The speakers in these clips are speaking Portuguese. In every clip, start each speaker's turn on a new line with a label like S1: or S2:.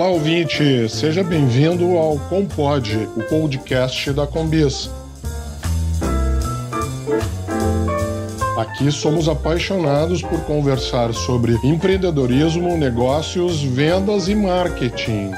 S1: Olá, ouvinte, seja bem-vindo ao Compod, o podcast da Combis. Aqui somos apaixonados por conversar sobre empreendedorismo, negócios, vendas e marketing.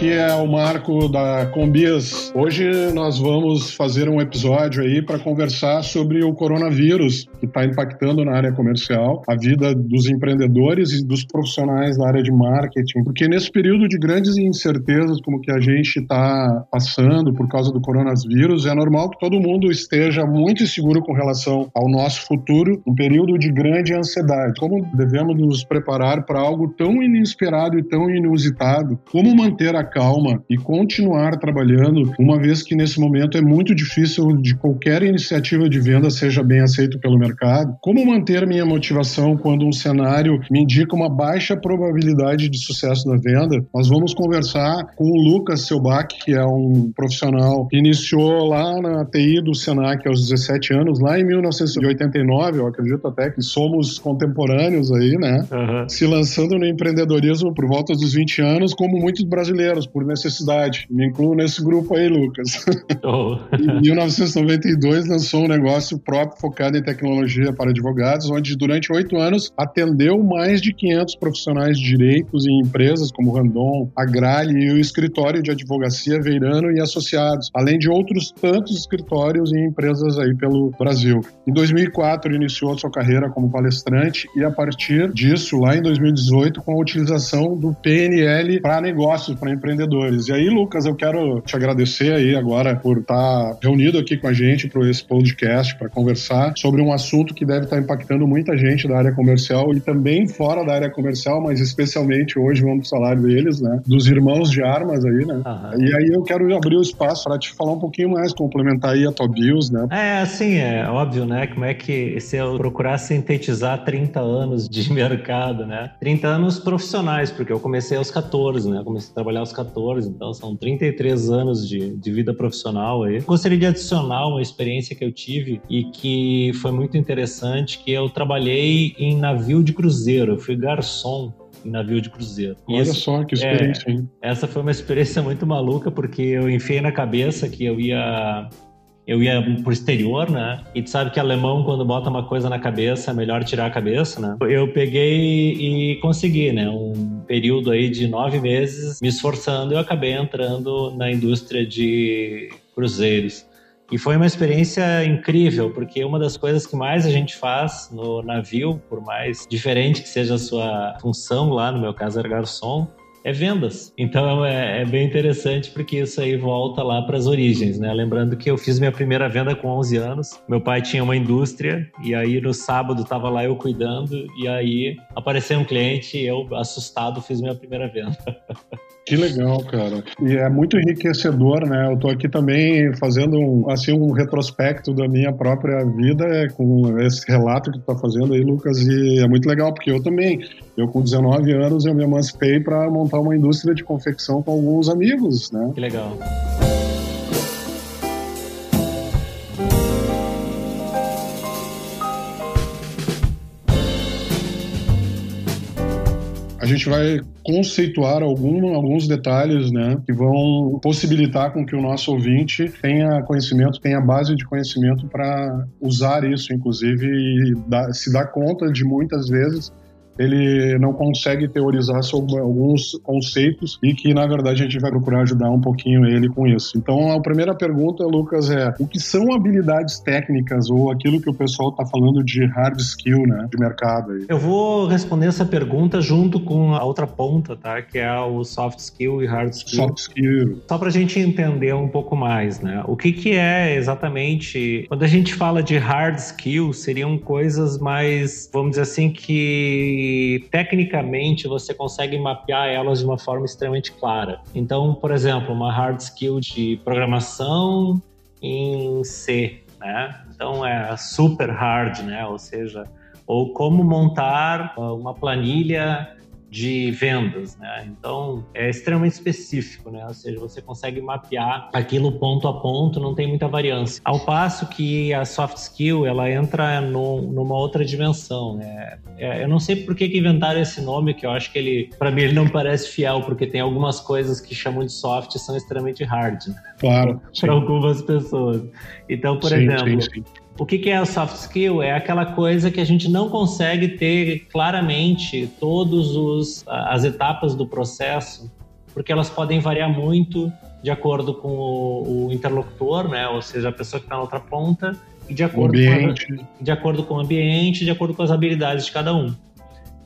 S1: Aqui é o Marco da Combias. Hoje nós vamos fazer um episódio aí para conversar sobre o coronavírus que está impactando na área comercial, a vida dos empreendedores e dos profissionais da área de marketing. Porque nesse período de grandes incertezas como que a gente está passando por causa do coronavírus, é normal que todo mundo esteja muito inseguro com relação ao nosso futuro, um período de grande ansiedade. Como devemos nos preparar para algo tão inesperado e tão inusitado? Como manter a calma e continuar trabalhando, uma vez que nesse momento é muito difícil de qualquer iniciativa de venda seja bem aceito pelo mercado? Como manter minha motivação quando um cenário me indica uma baixa probabilidade de sucesso na venda? Nós vamos conversar com o Lucas Selbach, que é um profissional que iniciou lá na TI do Senac aos 17 anos, lá em 1989, eu acredito até que somos contemporâneos aí, né? Uhum. Se lançando no empreendedorismo por volta dos 20 anos, como muitos brasileiros, por necessidade. Me incluo nesse grupo aí, Lucas. Oh. em 1992 lançou um negócio próprio focado em tecnologia para advogados, onde durante oito anos atendeu mais de 500 profissionais de direitos em empresas como Randon, Agrale e o escritório de advocacia Veirano e Associados, além de outros tantos escritórios e empresas aí pelo Brasil. Em 2004 iniciou sua carreira como palestrante e a partir disso, lá em 2018, com a utilização do PNL para negócios, para empreendedores. E aí, Lucas, eu quero te agradecer aí agora por estar reunido aqui com a gente para esse podcast, para conversar sobre um assunto que deve estar impactando muita gente da área comercial e também fora da área comercial, mas especialmente hoje vamos falar deles, né? Dos irmãos de armas aí, né? Uhum. E aí eu quero abrir o espaço para te falar um pouquinho mais, complementar aí a tua bios, né?
S2: É, assim, é óbvio, né? Como é que se eu procurar sintetizar 30 anos de mercado, né? 30 anos profissionais, porque eu comecei aos 14, né? comecei a trabalhar aos 14, então são 33 anos de, de vida profissional aí. Gostaria de adicionar uma experiência que eu tive e que foi muito interessante, que eu trabalhei em navio de cruzeiro, eu fui garçom em navio de cruzeiro.
S1: Olha isso, só que experiência, é, hein?
S2: Essa foi uma experiência muito maluca, porque eu enfiei na cabeça que eu ia eu ia pro exterior, né? E tu sabe que alemão, quando bota uma coisa na cabeça, é melhor tirar a cabeça, né? Eu peguei e consegui, né? Um período aí de nove meses me esforçando, eu acabei entrando na indústria de cruzeiros. E foi uma experiência incrível, porque uma das coisas que mais a gente faz no navio, por mais diferente que seja a sua função lá, no meu caso era garçom, é vendas. Então é, é, bem interessante porque isso aí volta lá para as origens, né? Lembrando que eu fiz minha primeira venda com 11 anos. Meu pai tinha uma indústria e aí no sábado tava lá eu cuidando e aí apareceu um cliente e eu assustado fiz minha primeira venda.
S1: Que legal, cara. E é muito enriquecedor, né? Eu tô aqui também fazendo um, assim, um retrospecto da minha própria vida é, com esse relato que tu tá fazendo aí, Lucas, e é muito legal, porque eu também, eu com 19 anos, eu me emancipei para montar uma indústria de confecção com alguns amigos, né?
S2: Que legal.
S1: Gente vai conceituar algum, alguns detalhes né, que vão possibilitar com que o nosso ouvinte tenha conhecimento, tenha base de conhecimento para usar isso, inclusive, e dar, se dar conta de muitas vezes ele não consegue teorizar sobre alguns conceitos e que, na verdade, a gente vai procurar ajudar um pouquinho ele com isso. Então, a primeira pergunta, Lucas, é o que são habilidades técnicas ou aquilo que o pessoal está falando de hard skill, né, de mercado? Aí?
S2: Eu vou responder essa pergunta junto com a outra ponta, tá, que é o soft skill e hard skill.
S1: Soft skill.
S2: Só para a gente entender um pouco mais, né, o que que é exatamente, quando a gente fala de hard skill, seriam coisas mais, vamos dizer assim, que tecnicamente você consegue mapear elas de uma forma extremamente clara. Então, por exemplo, uma hard skill de programação em C, né? Então é super hard, né? Ou seja, ou como montar uma planilha de vendas, né? Então é extremamente específico, né? Ou seja, você consegue mapear aquilo ponto a ponto, não tem muita variância. Ao passo que a soft skill ela entra no, numa outra dimensão, né? É, eu não sei por que, que inventaram esse nome, que eu acho que ele, para mim, ele não parece fiel, porque tem algumas coisas que chamam de soft e são extremamente hard. Né?
S1: Claro.
S2: Para algumas pessoas. Então, por sim, exemplo. Sim, sim o que, que é o soft skill? É aquela coisa que a gente não consegue ter claramente todas as etapas do processo, porque elas podem variar muito de acordo com o, o interlocutor, né? ou seja, a pessoa que está na outra ponta, e de acordo, com a, de acordo com o ambiente, de acordo com as habilidades de cada um.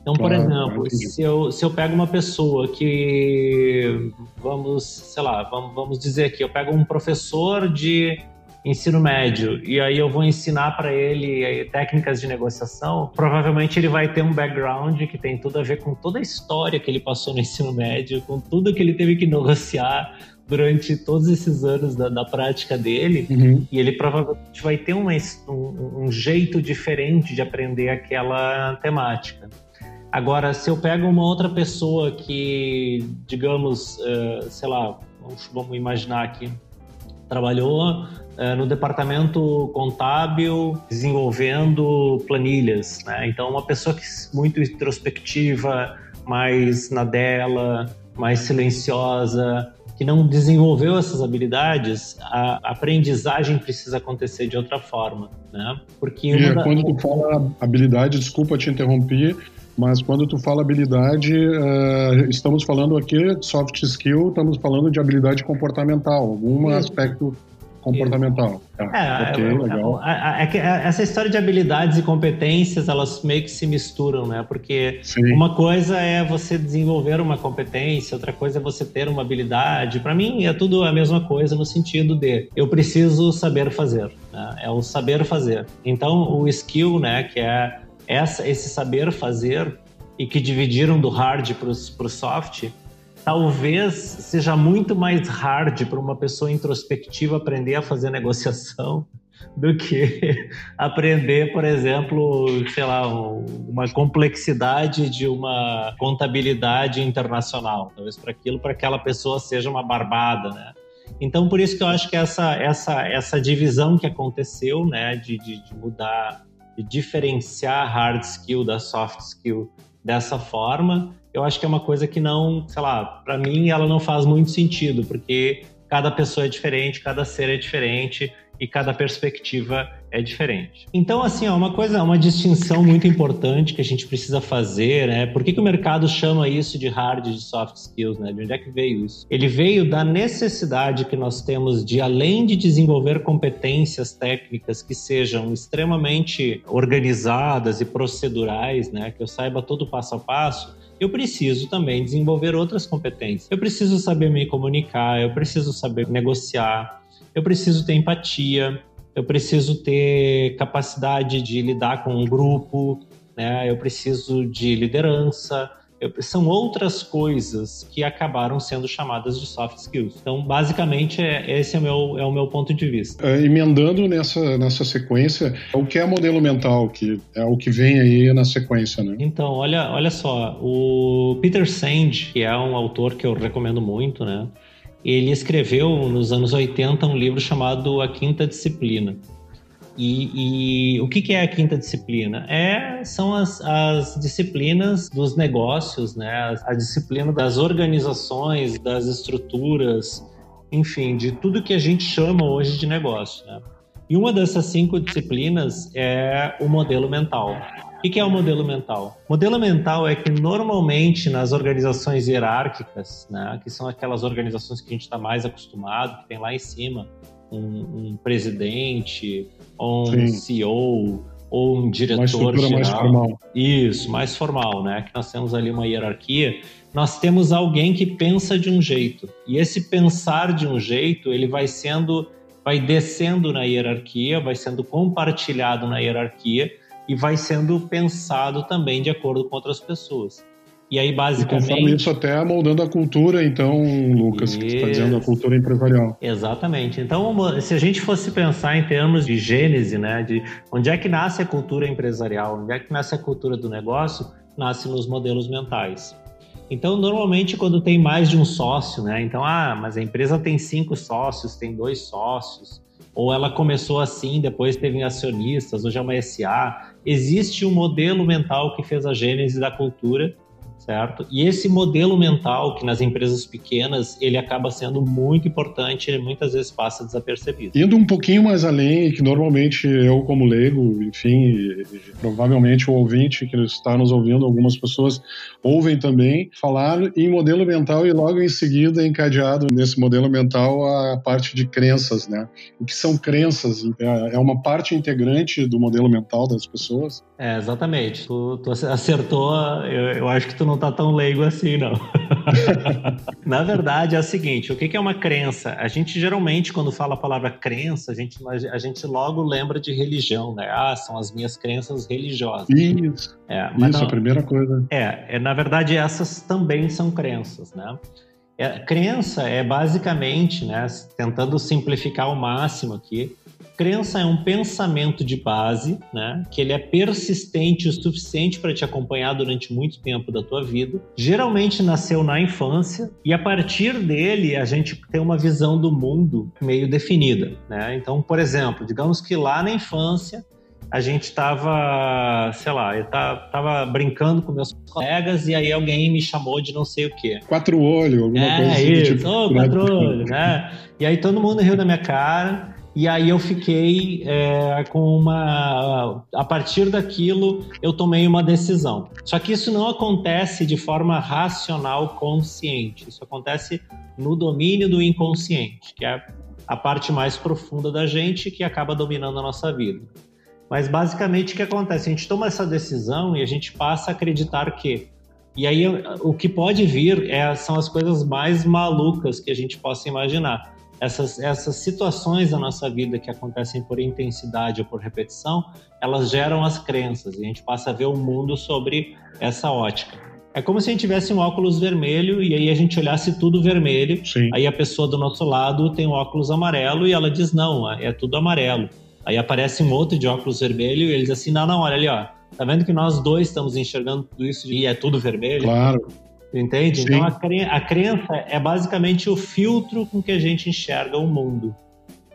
S2: Então, por claro, exemplo, se eu, se eu pego uma pessoa que, vamos, sei lá, vamos, vamos dizer aqui, eu pego um professor de ensino médio e aí eu vou ensinar para ele técnicas de negociação, provavelmente ele vai ter um background que tem tudo a ver com toda a história que ele passou no ensino médio, com tudo que ele teve que negociar durante todos esses anos da, da prática dele uhum. e ele provavelmente vai ter uma, um, um jeito diferente de aprender aquela temática. Agora, se eu pego uma outra pessoa que, digamos, uh, sei lá, vamos, vamos imaginar aqui, trabalhou no departamento contábil desenvolvendo planilhas, né? Então uma pessoa que muito introspectiva, mais na dela, mais silenciosa, que não desenvolveu essas habilidades, a aprendizagem precisa acontecer de outra forma, né?
S1: Porque e da... quando tu fala habilidade, desculpa te interromper, mas quando tu fala habilidade, uh, estamos falando aqui soft skill, estamos falando de habilidade comportamental, algum aspecto comportamental. Tá.
S2: É, okay, é, legal. É, é, é, essa história de habilidades e competências, elas meio que se misturam, né? Porque Sim. uma coisa é você desenvolver uma competência, outra coisa é você ter uma habilidade. Para mim, é tudo a mesma coisa no sentido de eu preciso saber fazer, né? É o saber fazer. Então, o skill, né, que é essa, esse saber fazer e que dividiram do hard para o soft, talvez seja muito mais hard para uma pessoa introspectiva aprender a fazer negociação do que aprender, por exemplo, sei lá, uma complexidade de uma contabilidade internacional. Talvez para aquilo, para aquela pessoa seja uma barbada, né? Então, por isso que eu acho que essa, essa, essa divisão que aconteceu, né, de, de, de mudar, de diferenciar hard skill da soft skill dessa forma, eu acho que é uma coisa que não, sei lá, para mim ela não faz muito sentido, porque cada pessoa é diferente, cada ser é diferente e cada perspectiva é diferente. Então, assim, ó, uma coisa, uma distinção muito importante que a gente precisa fazer, né? Por que, que o mercado chama isso de hard de soft skills, né? De onde é que veio isso? Ele veio da necessidade que nós temos de, além de desenvolver competências técnicas que sejam extremamente organizadas e procedurais, né? Que eu saiba todo passo a passo, eu preciso também desenvolver outras competências. Eu preciso saber me comunicar, eu preciso saber negociar, eu preciso ter empatia, eu preciso ter capacidade de lidar com um grupo, né? eu preciso de liderança, são outras coisas que acabaram sendo chamadas de soft skills. Então, basicamente, é, esse é o, meu, é o meu ponto de vista.
S1: É, emendando nessa, nessa sequência, o que é modelo mental, que é o que vem aí na sequência, né?
S2: Então, olha, olha só, o Peter Senge, que é um autor que eu recomendo muito, né? Ele escreveu nos anos 80 um livro chamado A Quinta Disciplina. E, e, o que, que, é a quinta disciplina? É, são as, as disciplinas dos negócios, né? A, disciplina das organizações, das estruturas, enfim, de tudo que a gente chama hoje de negócio. Né? E uma dessas cinco disciplinas é o modelo mental. O que é o modelo mental? Modelo mental é que normalmente nas organizações hierárquicas, né, que são aquelas organizações que a gente está mais acostumado, que tem lá em cima um, um presidente, ou um Sim. CEO, ou um diretor geral. Mais formal. Isso, mais formal, né? Que nós temos ali uma hierarquia. Nós temos alguém que pensa de um jeito. E esse pensar de um jeito, ele vai sendo, vai descendo na hierarquia, vai sendo compartilhado na hierarquia e vai sendo pensado também de acordo com outras pessoas. E aí, basicamente. E conforme
S1: isso até moldando a cultura, então, Lucas, que você está dizendo, a cultura empresarial.
S2: Exatamente. Então, se a gente fosse pensar em termos de gênese, né, de onde é que nasce a cultura empresarial, onde é que nasce a cultura do negócio, nasce nos modelos mentais. Então, normalmente, quando tem mais de um sócio, né? Então, ah, mas a empresa tem cinco sócios, tem dois sócios, ou ela começou assim, depois teve acionistas, hoje é uma SA. Existe um modelo mental que fez a gênese da cultura certo? E esse modelo mental que nas empresas pequenas ele acaba sendo muito importante, ele muitas vezes passa desapercebido.
S1: Indo um pouquinho mais além, que normalmente eu como leigo, enfim, e, e, provavelmente o ouvinte que está nos ouvindo, algumas pessoas ouvem também falar em modelo mental e logo em seguida encadeado nesse modelo mental a parte de crenças, né? O que são crenças? É, é uma parte integrante do modelo mental das pessoas?
S2: É, exatamente. Tu, tu acertou, eu, eu acho que tu não não tá tão leigo assim, não. Na verdade, é o seguinte: o que é uma crença? A gente geralmente, quando fala a palavra crença, a gente, a gente logo lembra de religião, né? Ah, são as minhas crenças religiosas.
S1: Isso. É, Isso, não, a primeira coisa.
S2: É, é, na verdade, essas também são crenças, né? É, crença é basicamente, né, tentando simplificar ao máximo aqui, Crença é um pensamento de base, né? Que ele é persistente o suficiente para te acompanhar durante muito tempo da tua vida. Geralmente nasceu na infância e a partir dele a gente tem uma visão do mundo meio definida, né? Então, por exemplo, digamos que lá na infância a gente estava, sei lá, eu tava brincando com meus colegas e aí alguém me chamou de não sei o quê.
S1: Quatro olhos, alguma
S2: é,
S1: coisa assim.
S2: Isso, tipo, oh, quatro olhos, né? E aí todo mundo riu da minha cara e aí eu fiquei é, com uma. A partir daquilo, eu tomei uma decisão. Só que isso não acontece de forma racional, consciente. Isso acontece no domínio do inconsciente, que é a parte mais profunda da gente que acaba dominando a nossa vida. Mas basicamente o que acontece? A gente toma essa decisão e a gente passa a acreditar que. E aí o que pode vir é, são as coisas mais malucas que a gente possa imaginar essas, essas situações da nossa vida que acontecem por intensidade ou por repetição, elas geram as crenças e a gente passa a ver o mundo sobre essa ótica. É como se a gente tivesse um óculos vermelho e aí a gente olhasse tudo vermelho. Sim. Aí a pessoa do nosso lado tem um óculos amarelo e ela diz: não, é tudo amarelo. Aí aparece um outro de óculos vermelho e eles assim: não, não, olha ali, ó. Tá vendo que nós dois estamos enxergando tudo isso e é tudo vermelho?
S1: Claro.
S2: Entende? Sim. Então a, cre a crença é basicamente o filtro com que a gente enxerga o mundo.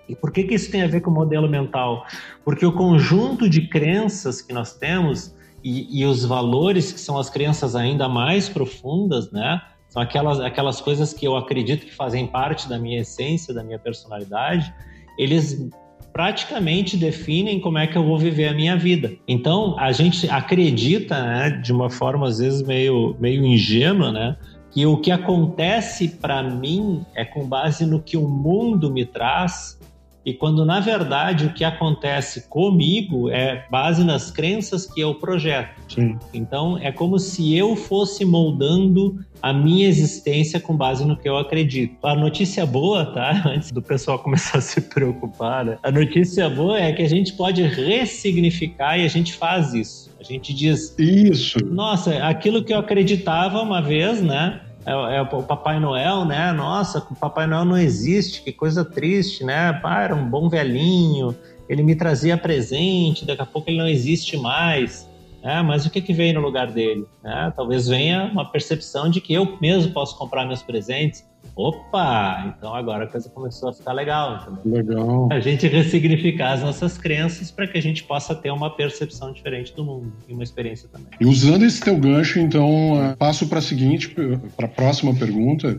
S2: E por que, que isso tem a ver com o modelo mental? Porque o conjunto de crenças que nós temos e, e os valores que são as crenças ainda mais profundas, né? São aquelas, aquelas coisas que eu acredito que fazem parte da minha essência, da minha personalidade. Eles praticamente definem como é que eu vou viver a minha vida. Então, a gente acredita, né, de uma forma às vezes meio, meio ingênua, né, que o que acontece para mim é com base no que o mundo me traz e quando na verdade o que acontece comigo é base nas crenças que eu projeto. Sim. Então é como se eu fosse moldando a minha existência com base no que eu acredito. A notícia boa, tá? Antes do pessoal começar a se preocupar, né? a notícia boa é que a gente pode ressignificar e a gente faz isso. A gente diz:
S1: Isso.
S2: Nossa, aquilo que eu acreditava uma vez, né? É, é, o Papai Noel, né? Nossa, o Papai Noel não existe, que coisa triste, né? Pá, era um bom velhinho, ele me trazia presente, daqui a pouco ele não existe mais. É, mas o que, que vem no lugar dele? É, talvez venha uma percepção de que eu mesmo posso comprar meus presentes, Opa! Então agora a coisa começou a ficar legal. Entendeu?
S1: Legal.
S2: A gente ressignificar as nossas crenças para que a gente possa ter uma percepção diferente do mundo e uma experiência também.
S1: E usando esse teu gancho, então, passo para a seguinte, para a próxima pergunta,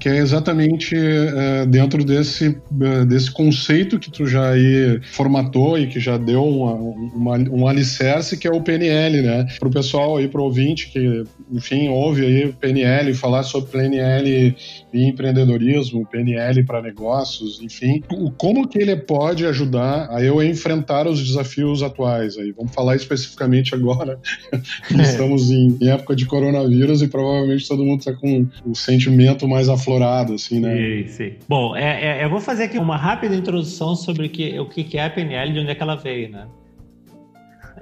S1: que é exatamente é, dentro desse, desse conceito que tu já aí formatou e que já deu uma, uma, um alicerce, que é o PNL, né? Para o pessoal aí, para o ouvinte que, enfim, ouve aí PNL, falar sobre PNL e empreendedorismo, PNL para negócios, enfim, como que ele pode ajudar a eu enfrentar os desafios atuais aí? Vamos falar especificamente agora, é. estamos em, em, época de coronavírus e provavelmente todo mundo está com o sentimento mais aflorado, assim, né?
S2: Sim, sim. Bom, é, é, eu vou fazer aqui uma rápida introdução sobre que, o que é a PNL e de onde é que ela veio, né?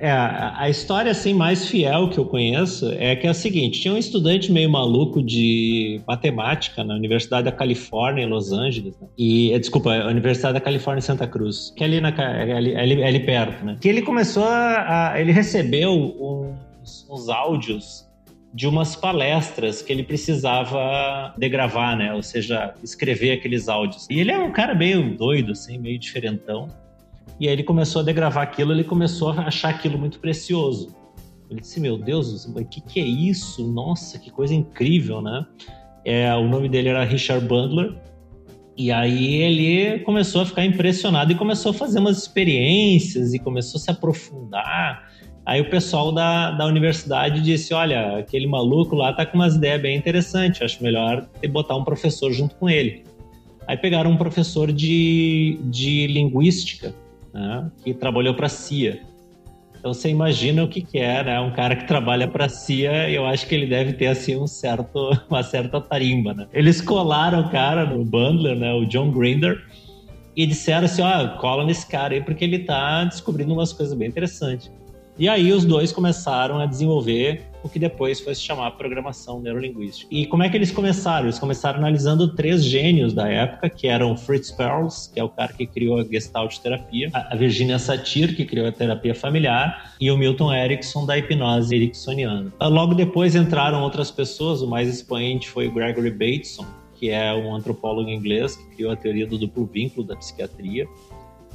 S2: É, a história assim mais fiel que eu conheço é que é a seguinte: tinha um estudante meio maluco de matemática na Universidade da Califórnia, em Los Angeles, né? e é, desculpa, Universidade da Califórnia em Santa Cruz, que é ali, na, é ali, é ali, ali perto, né? Que ele começou a, ele recebeu uns, uns áudios de umas palestras que ele precisava degravar, né? Ou seja, escrever aqueles áudios. E ele é um cara meio doido, assim, meio diferentão. E aí ele começou a degravar aquilo, ele começou a achar aquilo muito precioso. Ele disse: Meu Deus, o que, que é isso? Nossa, que coisa incrível, né? É, o nome dele era Richard Bundler. E aí ele começou a ficar impressionado e começou a fazer umas experiências e começou a se aprofundar. Aí o pessoal da, da universidade disse: Olha, aquele maluco lá tá com umas ideias bem interessantes, acho melhor botar um professor junto com ele. Aí pegaram um professor de, de linguística, né, que trabalhou para a CIA. Então você imagina o que, que é, né? Um cara que trabalha para a CIA, eu acho que ele deve ter assim um certo, uma certa tarimba, né? Eles colaram o cara no bundler, né? O John Grinder, e disseram assim, ó, cola nesse cara aí porque ele tá descobrindo umas coisas bem interessantes. E aí os dois começaram a desenvolver o que depois foi se chamar programação neurolinguística. E como é que eles começaram? Eles começaram analisando três gênios da época, que eram Fritz Perls, que é o cara que criou a Gestalt terapia, a Virginia Satir, que criou a terapia familiar, e o Milton Erickson da hipnose ericksoniana. Logo depois entraram outras pessoas, o mais expoente foi o Gregory Bateson, que é um antropólogo inglês que criou a teoria do duplo vínculo da psiquiatria.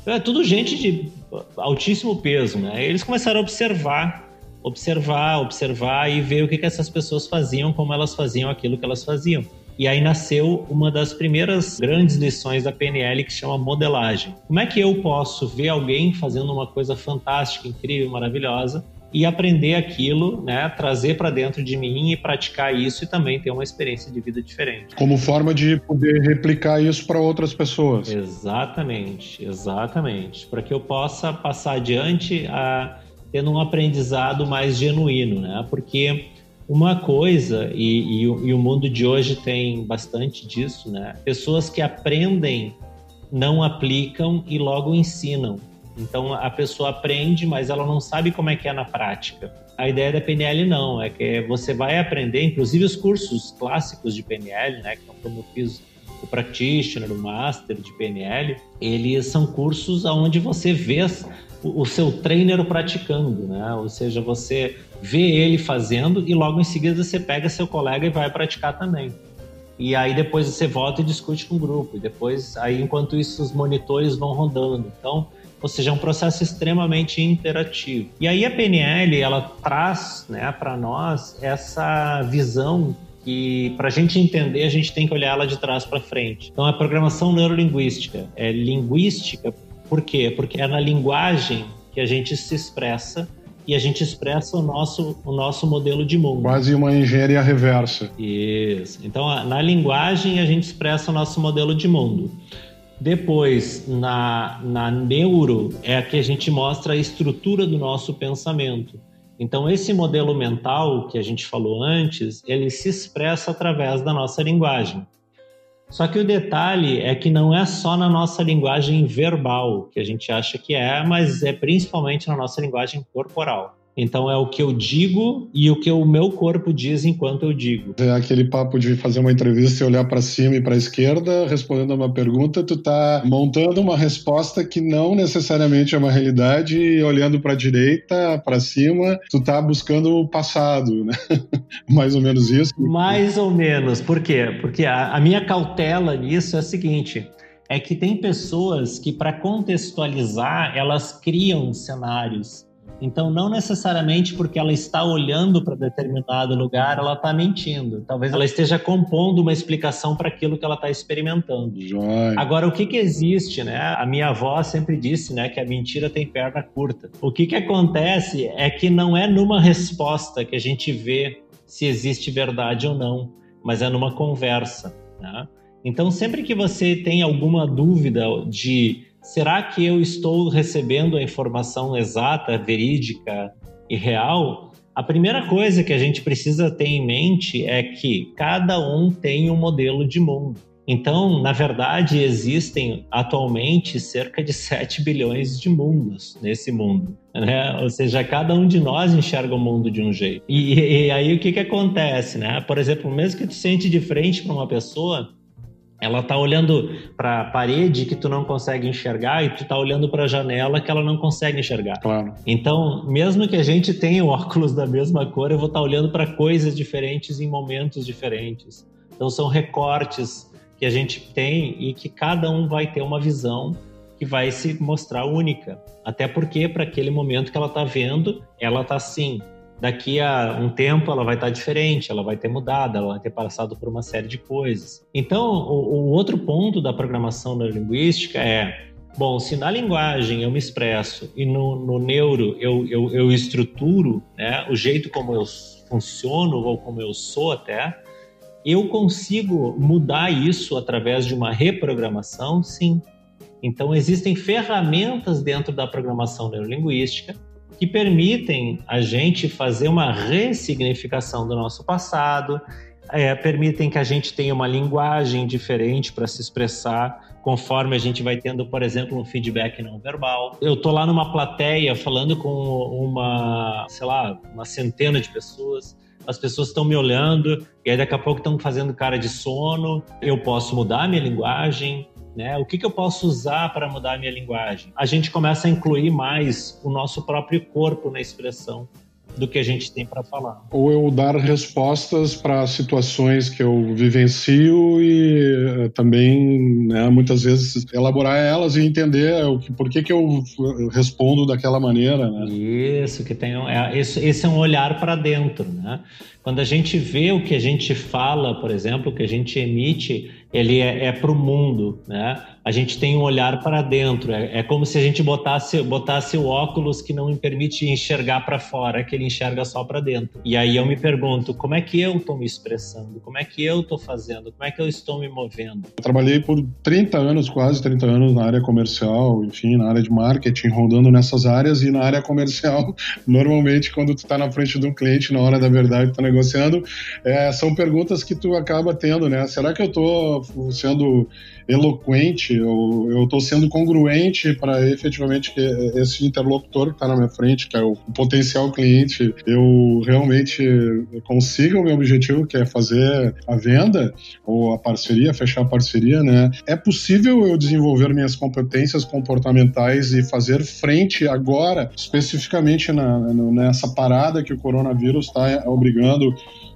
S2: É tudo gente de altíssimo peso, né? Eles começaram a observar, observar, observar e ver o que, que essas pessoas faziam, como elas faziam aquilo que elas faziam. E aí nasceu uma das primeiras grandes lições da PNL que chama modelagem. Como é que eu posso ver alguém fazendo uma coisa fantástica, incrível, maravilhosa e aprender aquilo, né, trazer para dentro de mim e praticar isso e também ter uma experiência de vida diferente.
S1: Como forma de poder replicar isso para outras pessoas.
S2: Exatamente, exatamente, para que eu possa passar adiante a tendo um aprendizado mais genuíno, né? Porque uma coisa e, e, e o mundo de hoje tem bastante disso, né? Pessoas que aprendem não aplicam e logo ensinam. Então a pessoa aprende, mas ela não sabe como é que é na prática. A ideia da PNL não, é que você vai aprender, inclusive os cursos clássicos de PNL, né, que é como eu fiz o practitioner, o master de PNL, eles são cursos onde você vê o seu trainer praticando, né? Ou seja, você vê ele fazendo e logo em seguida você pega seu colega e vai praticar também. E aí depois você volta e discute com o grupo. E depois, aí enquanto isso, os monitores vão rodando. Então, ou seja, é um processo extremamente interativo. E aí a PNL ela traz, né, para nós essa visão que para a gente entender a gente tem que olhar ela de trás para frente. Então a programação neurolinguística é linguística, por quê? Porque é na linguagem que a gente se expressa e a gente expressa o nosso, o nosso modelo de mundo.
S1: Quase uma engenharia reversa.
S2: Isso. Então, na linguagem, a gente expressa o nosso modelo de mundo. Depois, na, na neuro, é a que a gente mostra a estrutura do nosso pensamento. Então, esse modelo mental que a gente falou antes, ele se expressa através da nossa linguagem. Só que o detalhe é que não é só na nossa linguagem verbal que a gente acha que é, mas é principalmente na nossa linguagem corporal. Então é o que eu digo e o que o meu corpo diz enquanto eu digo.
S1: É aquele papo de fazer uma entrevista e olhar para cima e para a esquerda, respondendo uma pergunta, tu tá montando uma resposta que não necessariamente é uma realidade e olhando para a direita, para cima, tu tá buscando o passado, né? Mais ou menos isso.
S2: Mais ou menos. Por quê? Porque a, a minha cautela nisso é a seguinte, é que tem pessoas que para contextualizar, elas criam cenários então, não necessariamente porque ela está olhando para determinado lugar, ela está mentindo. Talvez ela esteja compondo uma explicação para aquilo que ela está experimentando.
S1: Joia.
S2: Agora, o que, que existe, né? A minha avó sempre disse, né, que a mentira tem perna curta. O que, que acontece é que não é numa resposta que a gente vê se existe verdade ou não, mas é numa conversa. Né? Então, sempre que você tem alguma dúvida de será que eu estou recebendo a informação exata, verídica e real? A primeira coisa que a gente precisa ter em mente é que cada um tem um modelo de mundo. Então, na verdade, existem atualmente cerca de 7 bilhões de mundos nesse mundo. Né? Ou seja, cada um de nós enxerga o mundo de um jeito. E, e aí o que, que acontece? Né? Por exemplo, mesmo que tu sente de frente para uma pessoa, Ela está olhando para a parede que tu não consegue enxergar e tu está olhando para a janela que ela não consegue enxergar.
S1: Claro.
S2: Então, mesmo que a gente tenha óculos da mesma cor, eu vou estar tá olhando para coisas diferentes em momentos diferentes. Então, são recortes que a gente tem e que cada um vai ter uma visão que vai se mostrar única. Até porque, para aquele momento que ela está vendo, ela está assim daqui a um tempo ela vai estar diferente, ela vai ter mudado, ela vai ter passado por uma série de coisas. Então, o, o outro ponto da programação neurolinguística é Bom, se na linguagem eu me expresso e no, no neuro eu, eu, eu estruturo né, o jeito como eu funciono ou como eu sou até, eu consigo mudar isso através de uma reprogramação? Sim. Então, existem ferramentas dentro da programação neurolinguística que permitem a gente fazer uma ressignificação do nosso passado, é, permitem que a gente tenha uma linguagem diferente para se expressar, conforme a gente vai tendo, por exemplo, um feedback não verbal. Eu tô lá numa plateia falando com uma, sei lá, uma centena de pessoas. As pessoas estão me olhando e aí daqui a pouco estão fazendo cara de sono. Eu posso mudar minha linguagem, né? O que, que eu posso usar para mudar a minha linguagem? A gente começa a incluir mais o nosso próprio corpo na expressão do que a gente tem para falar.
S1: Ou eu dar respostas para situações que eu vivencio e eh, também, né, muitas vezes, elaborar elas e entender o que, por que, que eu respondo daquela maneira. Né?
S2: Isso, que tem, é, esse, esse é um olhar para dentro. Né? Quando a gente vê o que a gente fala, por exemplo, o que a gente emite, ele é, é para o mundo, né? A gente tem um olhar para dentro. É, é, como se a gente botasse, botasse o óculos que não me permite enxergar para fora, que ele enxerga só para dentro. E aí eu me pergunto, como é que eu estou me expressando? Como é que eu estou fazendo? Como é que eu estou me movendo?
S1: Eu trabalhei por 30 anos, quase 30 anos na área comercial, enfim, na área de marketing, rodando nessas áreas e na área comercial, normalmente quando tu está na frente de um cliente na hora da verdade, está negociando, é, são perguntas que tu acaba tendo, né? Será que eu estou sendo eloquente, eu estou sendo congruente para efetivamente que esse interlocutor que está na minha frente, que é o, potencial cliente, eu realmente consiga o meu objetivo, que é fazer a venda ou a parceria, fechar a parceria, né? É possível eu desenvolver minhas competências comportamentais e fazer frente agora, especificamente na, nessa parada que o coronavírus está obrigando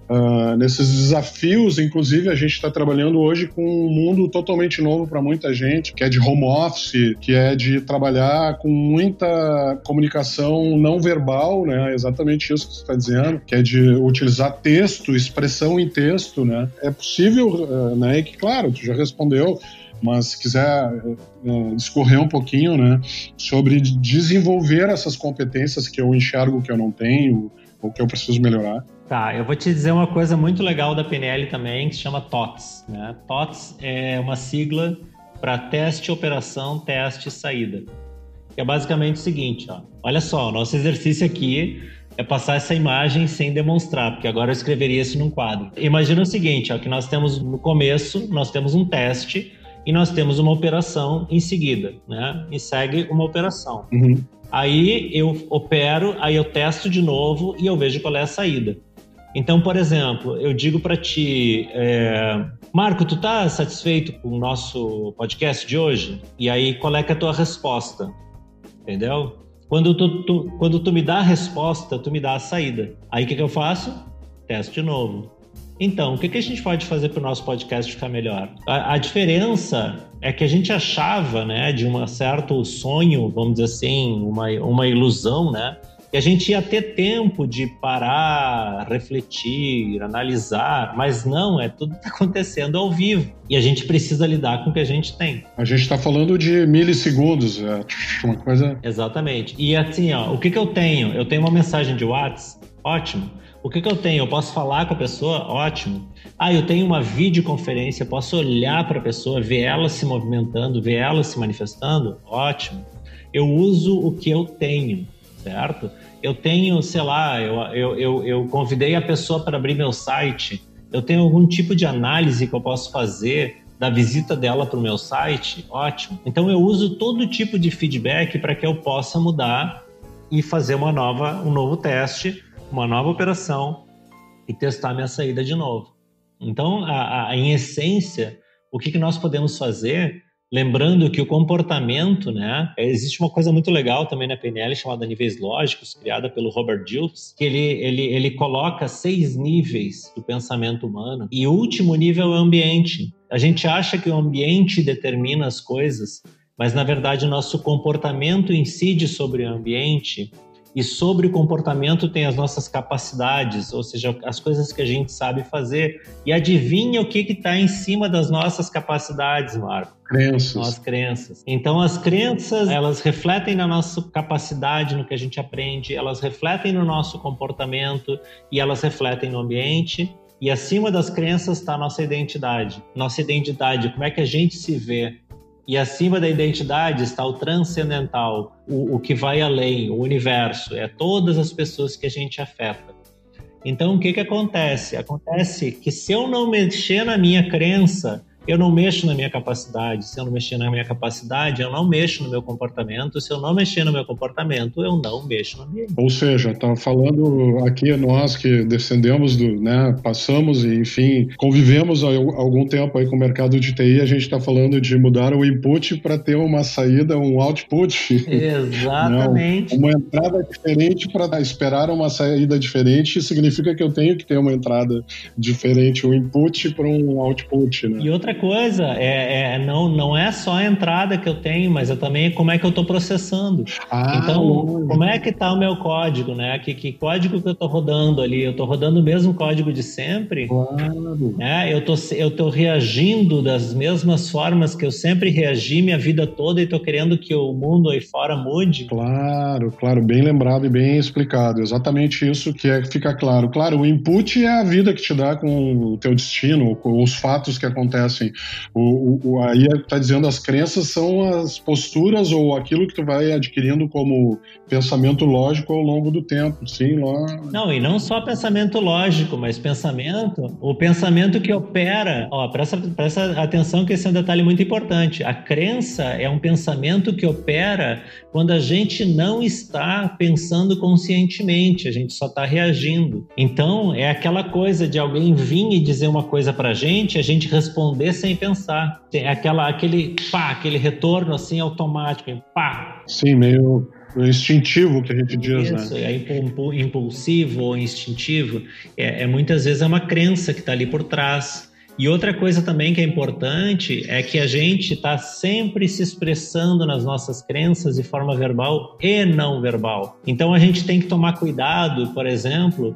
S1: Uh, nesses desafios, inclusive, a gente está trabalhando hoje com um mundo totalmente novo para muita gente, que é de home office, que é de trabalhar com muita comunicação não verbal, né? Exatamente isso que você está dizendo, que é de utilizar texto, expressão em texto, né? É possível, uh, né? E que, claro, tu já respondeu, mas se quiser uh, discorrer um pouquinho, né, sobre desenvolver essas competências que eu enxergo que eu não tenho ou que eu preciso melhorar.
S2: Tá, eu vou te dizer uma coisa muito legal da PNL também, que se chama TOTS. Né? TOTS é uma sigla para teste, operação, teste saída. Que é basicamente o seguinte, ó. olha só, o nosso exercício aqui é passar essa imagem sem demonstrar, porque agora eu escreveria isso num quadro. Imagina o seguinte, ó, que nós temos no começo, nós temos um teste e nós temos uma operação em seguida, né? E segue uma operação. Uhum. Aí eu opero, aí eu testo de novo e eu vejo qual é a saída. Então, por exemplo, eu digo para ti, é, Marco, tu tá satisfeito com o nosso podcast de hoje? E aí, qual é, é a tua resposta? Entendeu? Quando tu, tu, quando tu me dá a resposta, tu me dá a saída. Aí o que, que eu faço? Testo de novo. Então, o que, que a gente pode fazer para o nosso podcast ficar melhor? A, a, diferença é que a gente achava, né, de um certo sonho, vamos dizer assim, uma, uma ilusão, né, e a gente ia ter tempo de parar, refletir, analisar, mas não, é tudo está acontecendo ao vivo. E a gente precisa lidar com o que a gente tem.
S1: A gente está falando de milissegundos, é uma coisa.
S2: Exatamente. E assim, ó, o que, que eu tenho? Eu tenho uma mensagem de WhatsApp, ótimo. O que, que eu tenho? Eu posso falar com a pessoa? Ótimo. Ah, eu tenho uma videoconferência, posso olhar para a pessoa, ver ela se movimentando, ver ela se manifestando? Ótimo. Eu uso o que eu tenho certo? Eu tenho, sei lá, eu, eu, eu, eu convidei a pessoa para abrir meu site, eu tenho algum tipo de análise que eu posso fazer da visita dela para o meu site, ótimo. Então eu uso todo tipo de feedback para que eu possa mudar e fazer uma nova, um novo teste, uma nova operação e testar minha saída de novo. Então, a, a, em essência, o que, que nós podemos fazer Lembrando que o comportamento, né? Existe uma coisa muito legal também na PNL chamada níveis lógicos, criada pelo Robert Dills, que ele, ele, ele coloca seis níveis do pensamento humano e o último nível é o ambiente. A gente acha que o ambiente determina as coisas, mas na verdade o nosso comportamento incide sobre o ambiente e sobre o comportamento tem as nossas capacidades, ou seja, as coisas que a gente sabe fazer. E adivinha o que está em cima das nossas capacidades, Marco?
S1: Crenças.
S2: As crenças. Então, as crenças, elas refletem na nossa capacidade, no que a gente aprende, elas refletem no nosso comportamento e elas refletem no ambiente. E acima das crenças está a nossa identidade. Nossa identidade, como é que a gente se vê, e acima da identidade está o transcendental, o, o que vai além, o universo, é todas as pessoas que a gente afeta. Então, o que, que acontece? Acontece que se eu não mexer na minha crença, eu não mexo na minha capacidade. Se eu não mexer na minha capacidade, eu não mexo no meu comportamento. Se eu não mexer no meu comportamento, eu não mexo no ambiente.
S1: Ou seja, tá falando aqui nós que descendemos do, né, passamos e enfim, convivemos há algum tempo aí com o mercado de TI, a gente está falando de mudar o input para ter uma saída, um output.
S2: Exatamente.
S1: Não, uma entrada diferente para esperar uma saída diferente significa que eu tenho que ter uma entrada diferente, um input para um output, né?
S2: E outra coisa, é, é, não, não é só a entrada que eu tenho, mas é também como é que eu estou processando. Ah, então, como é que está o meu código, né? Que, que código que eu estou rodando ali? Eu estou rodando o mesmo código de sempre?
S1: Claro.
S2: É, eu tô, eu tô reagindo das mesmas formas que eu sempre reagi minha vida toda e estou querendo que o mundo aí fora mude?
S1: Claro, claro, bem lembrado e bem explicado. Exatamente isso que é, fica claro. Claro, o input é a vida que te dá com o teu destino, com os fatos que acontecem assim. O, o, aí está dizendo as crenças são as posturas ou aquilo que tu vai adquirindo como pensamento lógico ao longo do tempo, sim, lá.
S2: Não, e não só pensamento lógico, mas pensamento, o pensamento que opera, ó, presta, presta atenção que esse é um detalhe muito importante. A crença é um pensamento que opera quando a gente não está pensando conscientemente, a gente só está reagindo. Então, é aquela coisa de alguém vir e dizer uma coisa pra gente, a gente responder sem pensar. Tem aquela, aquele pá, aquele retorno assim automático, pá.
S1: Sim, meio instintivo que a gente diz,
S2: Isso,
S1: né?
S2: é impulsivo ou instintivo. É, é, muitas vezes é uma crença que está ali por trás. E outra coisa também que é importante é que a gente está sempre se expressando nas nossas crenças de forma verbal e não verbal. Então a gente tem que tomar cuidado, por exemplo,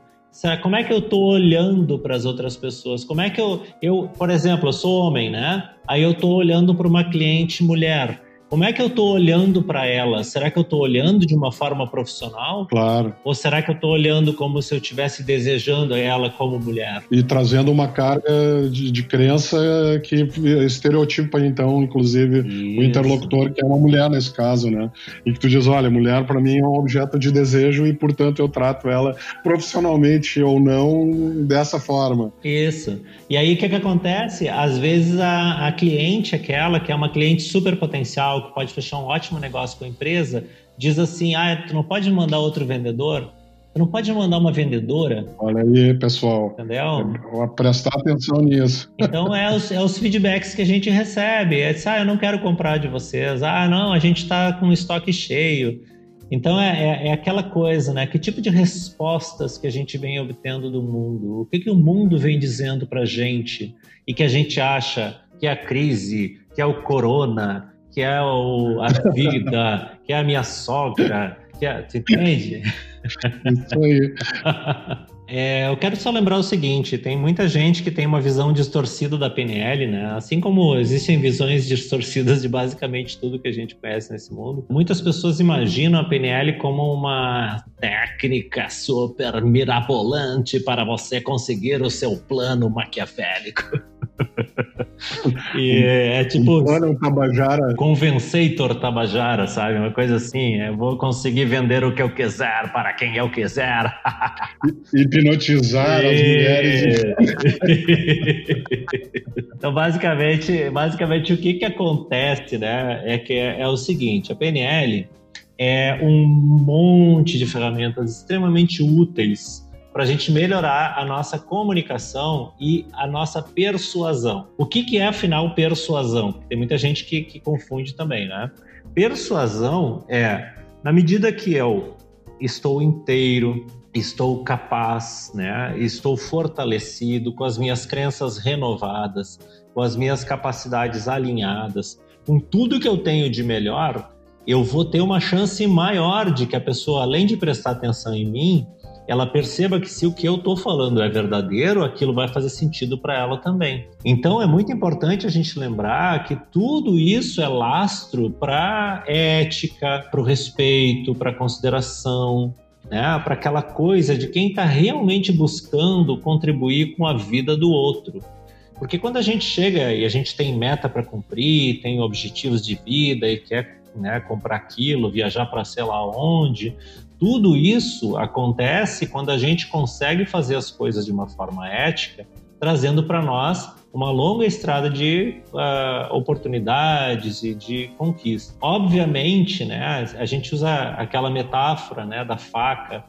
S2: como é que eu estou olhando para as outras pessoas? Como é que eu, eu, por exemplo, eu sou homem, né? Aí eu estou olhando para uma cliente mulher. Como é que eu estou olhando para ela? Será que eu estou olhando de uma forma profissional?
S1: Claro.
S2: Ou será que eu estou olhando como se eu estivesse desejando ela como mulher?
S1: E trazendo uma carga de, de crença que estereotipa, então, inclusive, Isso. o interlocutor, que é uma mulher nesse caso, né? E que tu diz: olha, mulher para mim é um objeto de desejo e, portanto, eu trato ela profissionalmente ou não dessa forma.
S2: Isso. E aí o que, que acontece? Às vezes a, a cliente, aquela que é uma cliente super potencial, que pode fechar um ótimo negócio com a empresa, diz assim: ah, tu não pode mandar outro vendedor? Tu não pode mandar uma vendedora?
S1: Olha aí, pessoal.
S2: Entendeu?
S1: Vou prestar atenção nisso.
S2: Então, é os, é os feedbacks que a gente recebe. É ah, eu não quero comprar de vocês. Ah, não, a gente está com o estoque cheio. Então, é, é, é, aquela coisa, né? Que tipo de respostas que a gente vem obtendo do mundo? O que, que o mundo vem dizendo para gente? E que a gente acha que é a crise, que é o corona, que é o, a vida, que é a minha sogra, que é, você entende?
S1: Isso aí.
S2: É, eu quero só lembrar o seguinte: tem muita gente que tem uma visão distorcida da PNL, né? Assim como existem visões distorcidas de basicamente tudo que a gente conhece nesse mundo, muitas pessoas imaginam a PNL como uma técnica super mirabolante para você conseguir o seu plano maquiavélico. e é, é tipo.
S1: Um Tabajara.
S2: Convenceitor Tabajara, sabe? Uma coisa assim. Eu vou conseguir vender o que eu quiser para quem eu quiser.
S1: Hipnotizar e... as mulheres.
S2: então, basicamente, basicamente, o que, que acontece, né? É que é, é o seguinte: a PNL é um monte de ferramentas extremamente úteis para a gente melhorar a nossa comunicação e a nossa persuasão. O que, que é, afinal, persuasão? Tem muita gente que, que confunde também, né? Persuasão é, na medida que eu estou inteiro, estou capaz, né? estou fortalecido, com as minhas crenças renovadas, com as minhas capacidades alinhadas, com tudo que eu tenho de melhor, eu vou ter uma chance maior de que a pessoa, além de prestar atenção em mim, ela perceba que se o que eu estou falando é verdadeiro, aquilo vai fazer sentido para ela também. Então é muito importante a gente lembrar que tudo isso é lastro para ética, para o respeito, para consideração, né? para aquela coisa de quem está realmente buscando contribuir com a vida do outro. Porque quando a gente chega e a gente tem meta para cumprir, tem objetivos de vida e quer né, comprar aquilo, viajar para sei lá onde, tudo isso acontece quando a gente consegue fazer as coisas de uma forma ética, trazendo para nós uma longa estrada de uh, oportunidades e de conquista. Obviamente, né, a gente usa aquela metáfora né, da faca.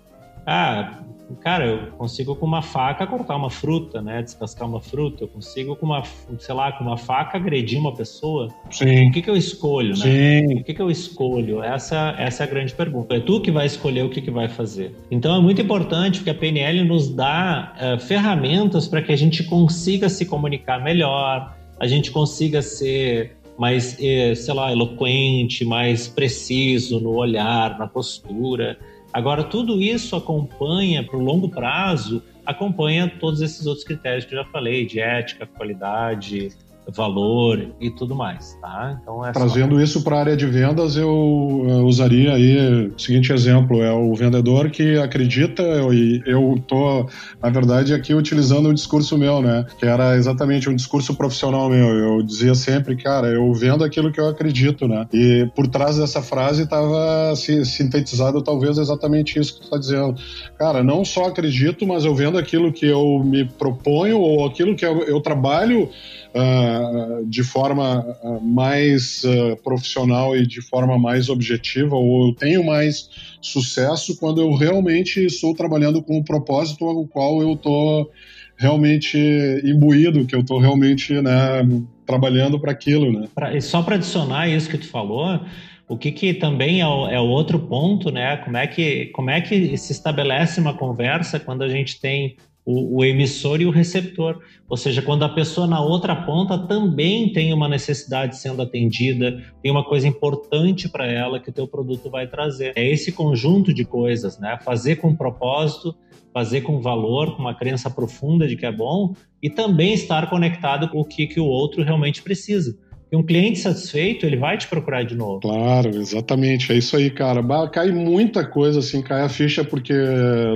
S2: Ah, cara, eu consigo com uma faca cortar uma fruta, né? Descascar uma fruta. Eu consigo com uma, sei lá, com uma faca agredir uma pessoa.
S1: Sim.
S2: O que, que eu escolho, né?
S1: Sim.
S2: O que, que eu escolho? Essa, essa é a grande pergunta. É tu que vai escolher o que, que vai fazer. Então é muito importante porque a PNL nos dá uh, ferramentas para que a gente consiga se comunicar melhor, a gente consiga ser mais, eh, sei lá, eloquente, mais preciso no olhar, na postura. Agora, tudo isso acompanha para o longo prazo, acompanha todos esses outros critérios que eu já falei, de ética, qualidade, valor e tudo mais, tá?
S1: Então é Trazendo só... isso para a área de vendas, eu, eu, usaria aí o seguinte exemplo, é o vendedor que acredita e eu, tô, na verdade, aqui utilizando o discurso meu, né? Que era exatamente um discurso profissional meu. Eu dizia sempre, cara, eu vendo aquilo que eu acredito, né? E por trás dessa frase estava sintetizado talvez exatamente isso que tu está dizendo. Cara, não só acredito, mas eu vendo aquilo que eu me proponho ou aquilo que eu, eu trabalho uh, de forma uh, mais uh, profissional e de forma mais objetiva, ou eu tenho mais sucesso quando eu realmente estou trabalhando com o propósito ao qual eu estou realmente imbuído, que eu estou realmente né, trabalhando para aquilo. Né?
S2: Pra, e só para adicionar isso que tu falou, o que, que também é o, é o, outro ponto, né? Como é, que, como é que se estabelece uma conversa quando a gente tem o, o, emissor e o receptor. Ou seja, quando a pessoa na outra ponta também tem uma necessidade sendo atendida, tem uma coisa importante para ela que o teu produto vai trazer. É esse conjunto de coisas, né? Fazer com propósito, fazer com valor, com uma crença profunda de que é bom e também estar conectado com o que, que o outro realmente precisa. E um cliente satisfeito, ele vai te procurar de novo.
S1: Claro, exatamente. É isso aí, cara. Cai muita coisa, assim, cai a ficha, porque,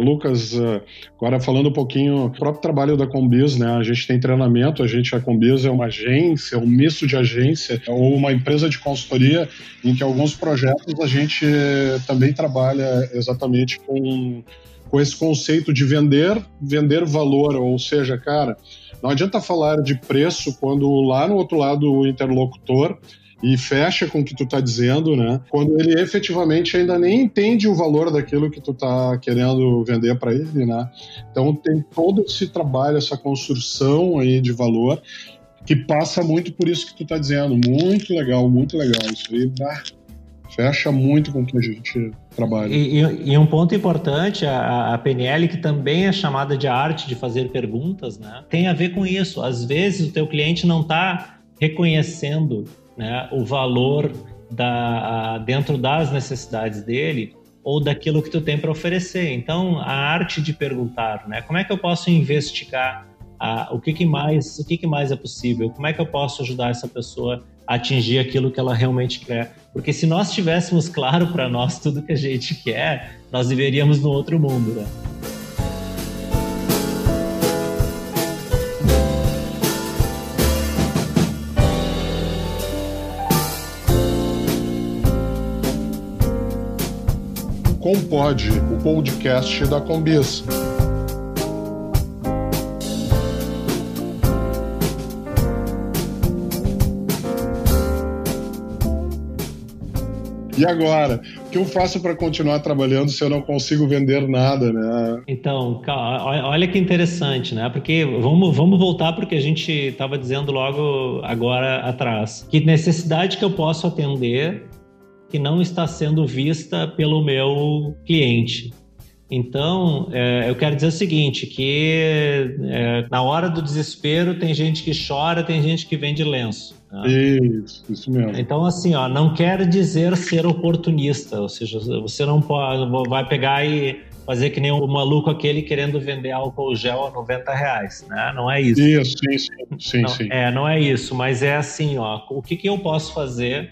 S1: Lucas, eh, agora falando um pouquinho, o próprio trabalho da Combis, né? A gente tem treinamento, a gente, a Combis é uma agência, um misto de agência, ou uma empresa de consultoria, em que alguns projetos a gente também trabalha exatamente com, com esse conceito de vender, vender valor, ou seja, cara não adianta falar de preço quando lá no outro lado o interlocutor e fecha com o que tu está dizendo, né? Quando ele efetivamente ainda nem entende o valor daquilo que tu está querendo vender para ele, né? Então tem todo esse trabalho, essa construção aí de valor que passa muito por isso que tu está dizendo. Muito legal, muito legal. Isso aí bah, fecha muito com o que a gente trabalha.
S2: E, e, e um ponto importante, a, a, PNL, que também é chamada de arte de fazer perguntas, né, tem a ver com isso. Às vezes o teu cliente não está reconhecendo né, o valor da, a, dentro das necessidades dele ou daquilo que tu tem para oferecer. Então, a arte de perguntar, né? Como é que eu posso investigar a, o que, que mais, o que, que mais é possível? Como é que eu posso ajudar essa pessoa atingir aquilo que ela realmente quer? Porque se nós tivéssemos claro para nós tudo que a gente quer, nós viveríamos no outro mundo, né?
S1: Compode, o podcast da Combis. E agora? O que eu faço para continuar trabalhando se eu não consigo vender nada, né?
S2: Então, olha que interessante, né? Porque vamos, vamos voltar porque a gente estava dizendo logo agora atrás. Que necessidade que eu posso atender que não está sendo vista pelo meu cliente. Então, é, eu quero dizer o seguinte, que é, na hora do desespero tem gente que chora, tem gente que vende lenço.
S1: Né? Isso, isso mesmo.
S2: Então, assim, ó, não quer dizer ser oportunista, ou seja, você não pode, vai pegar e fazer que nem o maluco aquele querendo vender álcool gel a 90 reais, né? Não é isso.
S1: Isso, sim, sim, sim,
S2: não,
S1: sim.
S2: É, não é isso, mas é assim, ó, o que, que eu posso fazer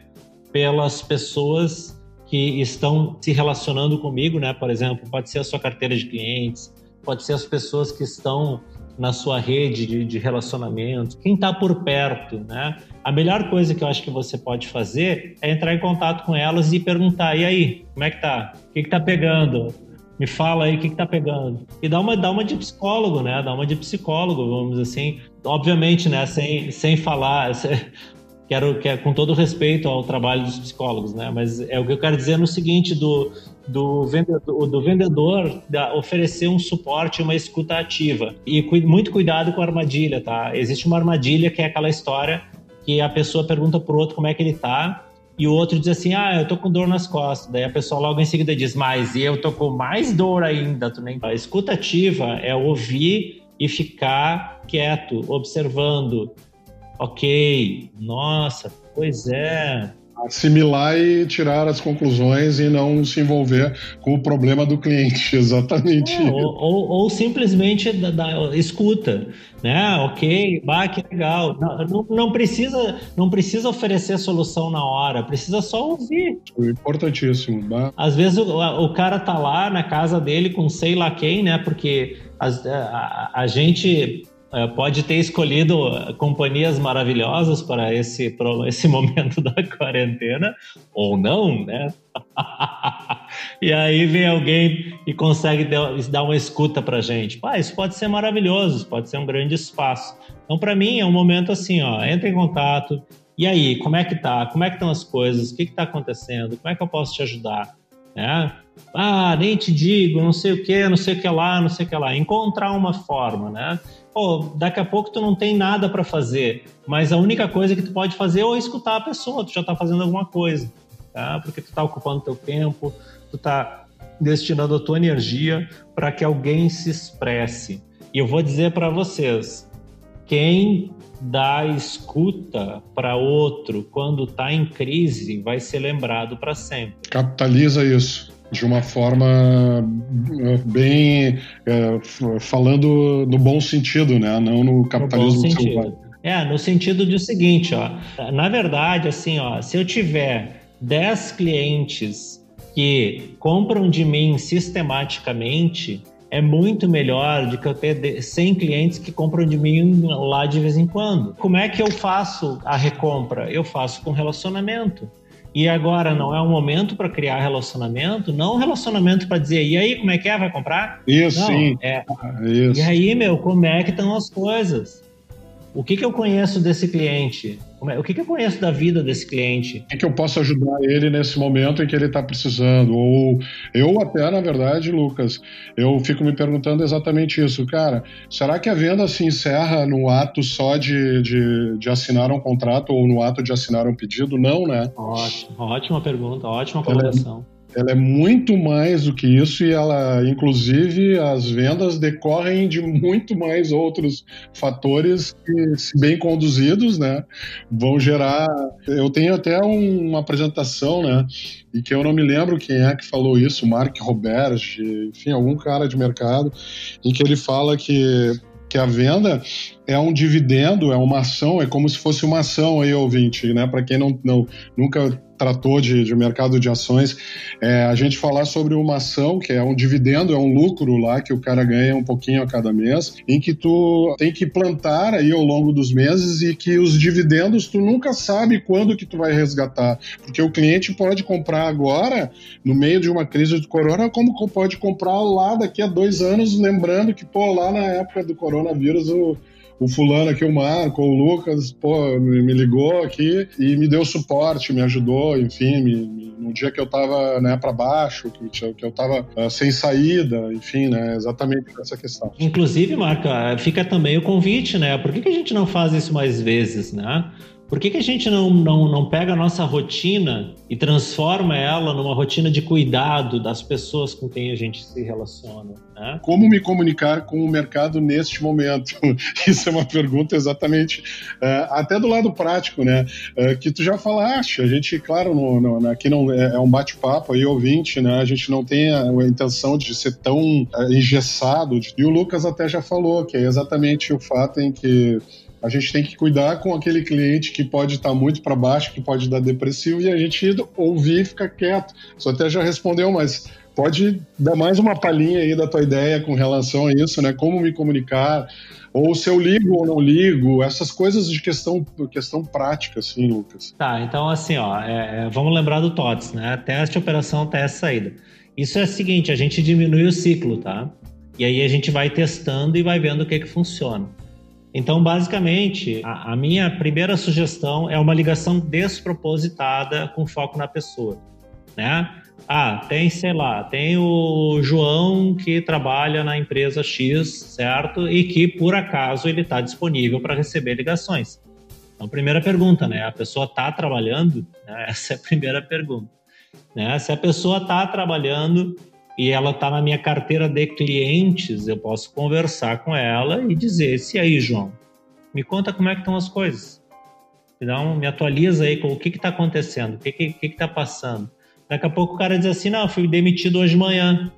S2: pelas pessoas que estão se relacionando comigo, né? Por exemplo, pode ser a sua carteira de clientes, pode ser as pessoas que estão na sua rede de, de relacionamento, quem está por perto, né? A melhor coisa que eu acho que você pode fazer é entrar em contato com elas e perguntar: e aí, como é que tá? O que, que tá pegando? Me fala aí o que, que tá pegando. E dá uma, dá uma de psicólogo, né? Dá uma de psicólogo, vamos assim. Obviamente, né? Sem, sem falar. Quero, quero, com todo respeito ao trabalho dos psicólogos, né? Mas é o que eu quero dizer no seguinte: do, do vendedor, do vendedor da, oferecer um suporte, uma escuta ativa. E cu, muito cuidado com a armadilha, tá? Existe uma armadilha que é aquela história que a pessoa pergunta pro outro como é que ele tá, e o outro diz assim: Ah, eu tô com dor nas costas. Daí a pessoa logo em seguida diz: Mas eu tô com mais dor ainda. Tu nem... A escuta ativa é ouvir e ficar quieto, observando. Ok, nossa, pois é,
S1: assimilar e tirar as conclusões e não se envolver com o problema do cliente, exatamente.
S2: É, ou, ou, ou, simplesmente da, da, escuta, né? Ok, bah, que legal. Não, não, não, precisa, não precisa oferecer solução na hora, precisa só ouvir.
S1: Importantíssimo. Bah.
S2: Às vezes o, o, cara tá lá na casa dele com sei lá quem, né? Porque a, a, a gente pode ter escolhido companhias maravilhosas para esse, para esse momento da quarentena, ou não, né? e aí vem alguém e consegue dar uma escuta para gente. Pá, isso pode ser maravilhoso, pode ser um grande espaço. Então, para mim, é um momento assim, ó, entra em contato. E aí, como é que tá? Como é que estão as coisas? O que está acontecendo? Como é que eu posso te ajudar? Né? Ah, nem te digo, não sei o que, não sei o que lá, não sei o que lá. Encontrar uma forma, né? Pô, daqui a pouco tu não tem nada para fazer, mas a única coisa que tu pode fazer é escutar a pessoa, tu já tá fazendo alguma coisa, tá? Porque tu tá ocupando teu tempo, tu tá destinando a tua energia para que alguém se expresse. E eu vou dizer para vocês, quem dá escuta para outro quando está em crise vai ser lembrado para sempre.
S1: Capitaliza isso de uma forma eh, bem é, falando no bom sentido, né? Não no capitalismo no.
S2: É, no sentido de o seguinte, ó. Na verdade, assim, ó, se eu tiver 10 clientes que compram de mim sistematicamente, é muito melhor do que eu ter 100 clientes que compram de mim lá de vez em quando. Como é que eu faço a recompra? Eu faço com relacionamento. E agora não é um momento para criar relacionamento, não um relacionamento para dizer, e aí, como é que é? Vai comprar?
S1: Isso,
S2: não,
S1: sim.
S2: É, Isso. E aí, meu, como é que estão as coisas? O que, que eu conheço desse cliente? É, o que, que eu conheço da vida desse cliente?
S1: O que, que eu posso ajudar ele nesse momento em que ele está precisando? Ou eu até, na verdade, Lucas, eu fico me perguntando exatamente isso. Cara, será que a venda se encerra no ato só de, de, de assinar um contrato ou no ato de assinar um pedido? Não, né?
S2: Ótimo, ótima pergunta, ótima colocação.
S1: Ela é muito mais do que isso e ela, inclusive, as vendas decorrem de muito mais outros fatores que, se bem conduzidos, né, vão gerar. Eu tenho até um, uma apresentação, né, e que eu não me lembro quem é que falou isso, Mark Robert, enfim, algum cara de mercado, em que ele fala que que a venda é um dividendo, é uma ação, é como se fosse uma ação aí, ouvinte, né? Para quem não, não, nunca tratou de, de mercado de ações, é, a gente falar sobre uma ação que é um dividendo, é um lucro lá que o cara ganha um pouquinho a cada mês, em que tu tem que plantar aí ao longo dos meses e que os dividendos tu nunca sabe quando que tu vai resgatar, porque o cliente pode comprar agora, no meio de uma crise de corona, como pode comprar lá daqui a dois anos, lembrando que, pô, lá na época do coronavírus o o fulano aqui, o Marco, o Lucas, pô, me, ligou aqui e me deu suporte, me ajudou, enfim, me, me, no dia que eu tava, né, para baixo, que, que eu tava uh, sem saída, enfim, né, exatamente essa questão.
S2: Inclusive, Marco, fica também o convite, né, por que, que a gente não faz isso mais vezes, né? Por que, que a gente não, não, não pega a nossa rotina e transforma ela numa rotina de cuidado das pessoas com quem a gente se relaciona? Né?
S1: Como me comunicar com o mercado neste momento? Isso é uma pergunta exatamente, uh, até do lado prático, né? Uh, que tu já falaste. A gente, claro, no, no, aqui não é, é um bate-papo aí, ouvinte, né? A gente não tem a, a intenção de ser tão uh, engessado. E o Lucas até já falou que é exatamente o fato em que a gente tem que cuidar com aquele cliente que pode estar muito para baixo, que pode dar depressivo, e a gente ouvir e ficar quieto. Você até já respondeu, mas pode dar mais uma palhinha aí da tua ideia com relação a isso, né? Como me comunicar, ou se eu ligo ou não ligo, essas coisas de questão, questão prática, assim, Lucas.
S2: Tá, então assim, ó, é, é vamos lembrar do TOTS, né? Teste, operação, teste, saída. Isso é o seguinte, a gente diminui o ciclo, tá? E aí a gente vai testando e vai vendo o que que funciona. Então, basicamente, a, a, minha primeira sugestão é uma ligação despropositada com foco na pessoa, né? Ah, tem, sei lá, tem o João que trabalha na empresa X, certo? E que, por acaso, ele está disponível para receber ligações. Então, primeira pergunta, né? A pessoa está trabalhando? Né? Essa é a primeira pergunta. Né? Se a pessoa está trabalhando, e ela está na minha carteira de clientes, eu posso conversar com ela e dizer: se aí, João, me conta como é que estão as coisas. Então, me atualiza aí com o que está acontecendo, o que está que, que tá passando. Daqui a pouco o cara diz assim: não, fui demitido hoje de manhã.